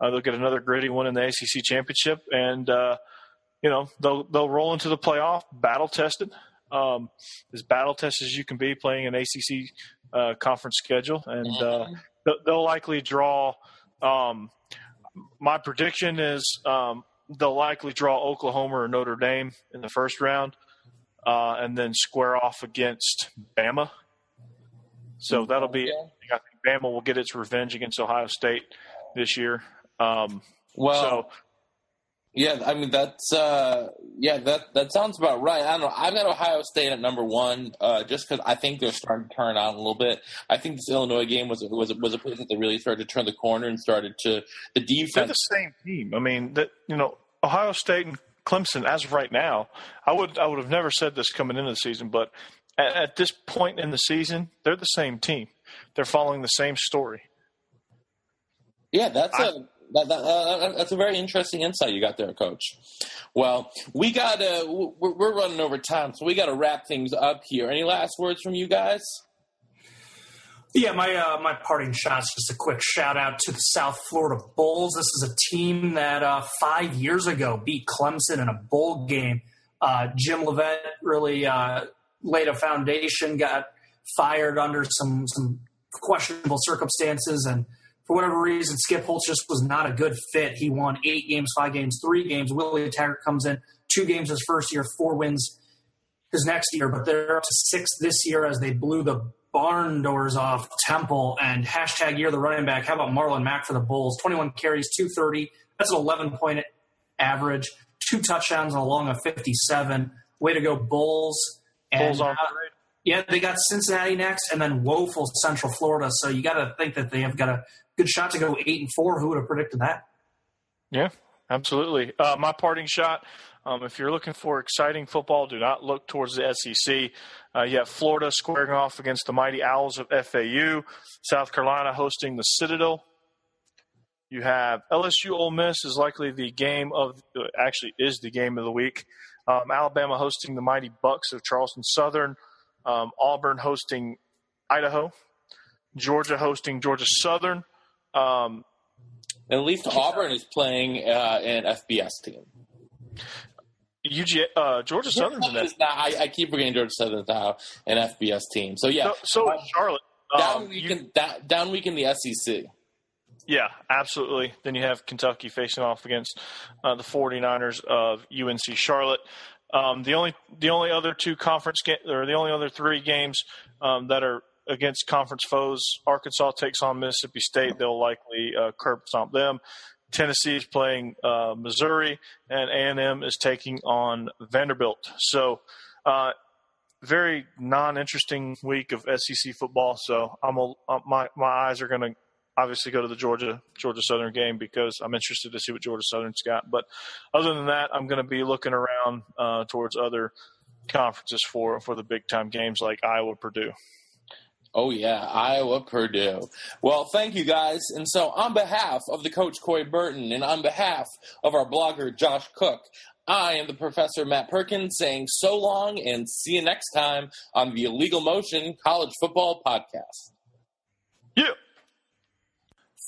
Uh, they'll get another gritty one in the ACC championship, and uh, you know they'll they'll roll into the playoff battle tested. Um, as battle tested as you can be playing an ACC uh, conference schedule, and uh, they'll- they'll likely draw. Um, my prediction is um, they'll likely draw Oklahoma or Notre Dame in the first round, uh, and then square off against Bama. So that'll be. I think Bama will get its revenge against Ohio State this year. Um, Well, so yeah, I mean that's uh, yeah that that sounds about right. I don't know. I've got Ohio State at number one, uh, just because I think they're starting to turn on a little bit. I think this Illinois game was was was a place that they really started to turn the corner and started to the defense. they're the same team. I mean, that you know, Ohio State and Clemson, as of right now, I would I would have never said this coming into the season, but at, at this point in the season, they're the same team. They're following the same story. Yeah, that's a that, that, uh, that's a very interesting insight you got there, Coach. Well, we got to we're, we're running over time, so we got to wrap things up here. Any last words from you guys? Yeah, my uh, my parting shots. Just a quick shout out to the South Florida Bulls. This is a team that uh, five years ago beat Clemson in a bowl game. Uh, Jim Leavitt really uh, laid a foundation. Got fired under some some questionable circumstances, and for whatever reason, Skip Holtz just was not a good fit. He won eight games, five games, three games. Willie Taggart comes in, two games his first year, four wins his next year, but they're up to six this year as they blew the barn doors off Temple and hashtag year the running back. How about Marlon Mack for the Bulls? 21 carries, 230. That's an 11 point average, two touchdowns and a 57. Way to go, Bulls. And, Bulls on uh, yeah, they got Cincinnati next, and then woeful Central Florida. So you got to think that they have got a good shot to go eight and four. Who would have predicted that? Yeah, absolutely. Uh, my parting shot. Um, if you're looking for exciting football, do not look towards the SEC. Uh, you have Florida squaring off against the mighty Owls of FAU. South Carolina hosting the Citadel. You have LSU Ole Miss is likely the game of actually is the game of the week. Um, Alabama hosting the mighty Bucks of Charleston Southern. Um, Auburn hosting Idaho. Georgia hosting Georgia Southern. Um, At least Auburn is playing uh, an FBS team. UG, uh, Georgia Southern's. Not- I, I keep forgetting Georgia Southern's now an FBS team. So yeah, So, so is Charlotte. down Um, week you- in down, down week in the SEC. Yeah, absolutely. Then you have Kentucky facing off against uh, the 49ers of UNC Charlotte. Um, the only the only other two conference ga- or the only other three games um, that are against conference foes. Arkansas takes on Mississippi State. They'll likely uh, curb stomp them. Tennessee is playing uh, Missouri, and A and M is taking on Vanderbilt. So, uh, very non-interesting week of SEC football. So, I'm a, uh, my my eyes are going to obviously go to the Georgia Georgia Southern game because I'm interested to see what Georgia Southern's got. But other than that, I'm going to be looking around uh, towards other conferences for for the big time games like Iowa Purdue. Oh yeah, Iowa Purdue. Well, thank you guys. And so on behalf of the coach Coy Burton and on behalf of our blogger Josh Cook, I am the professor Matt Perkins saying so long and see you next time on the Illegal Motion College Football Podcast. Yeah.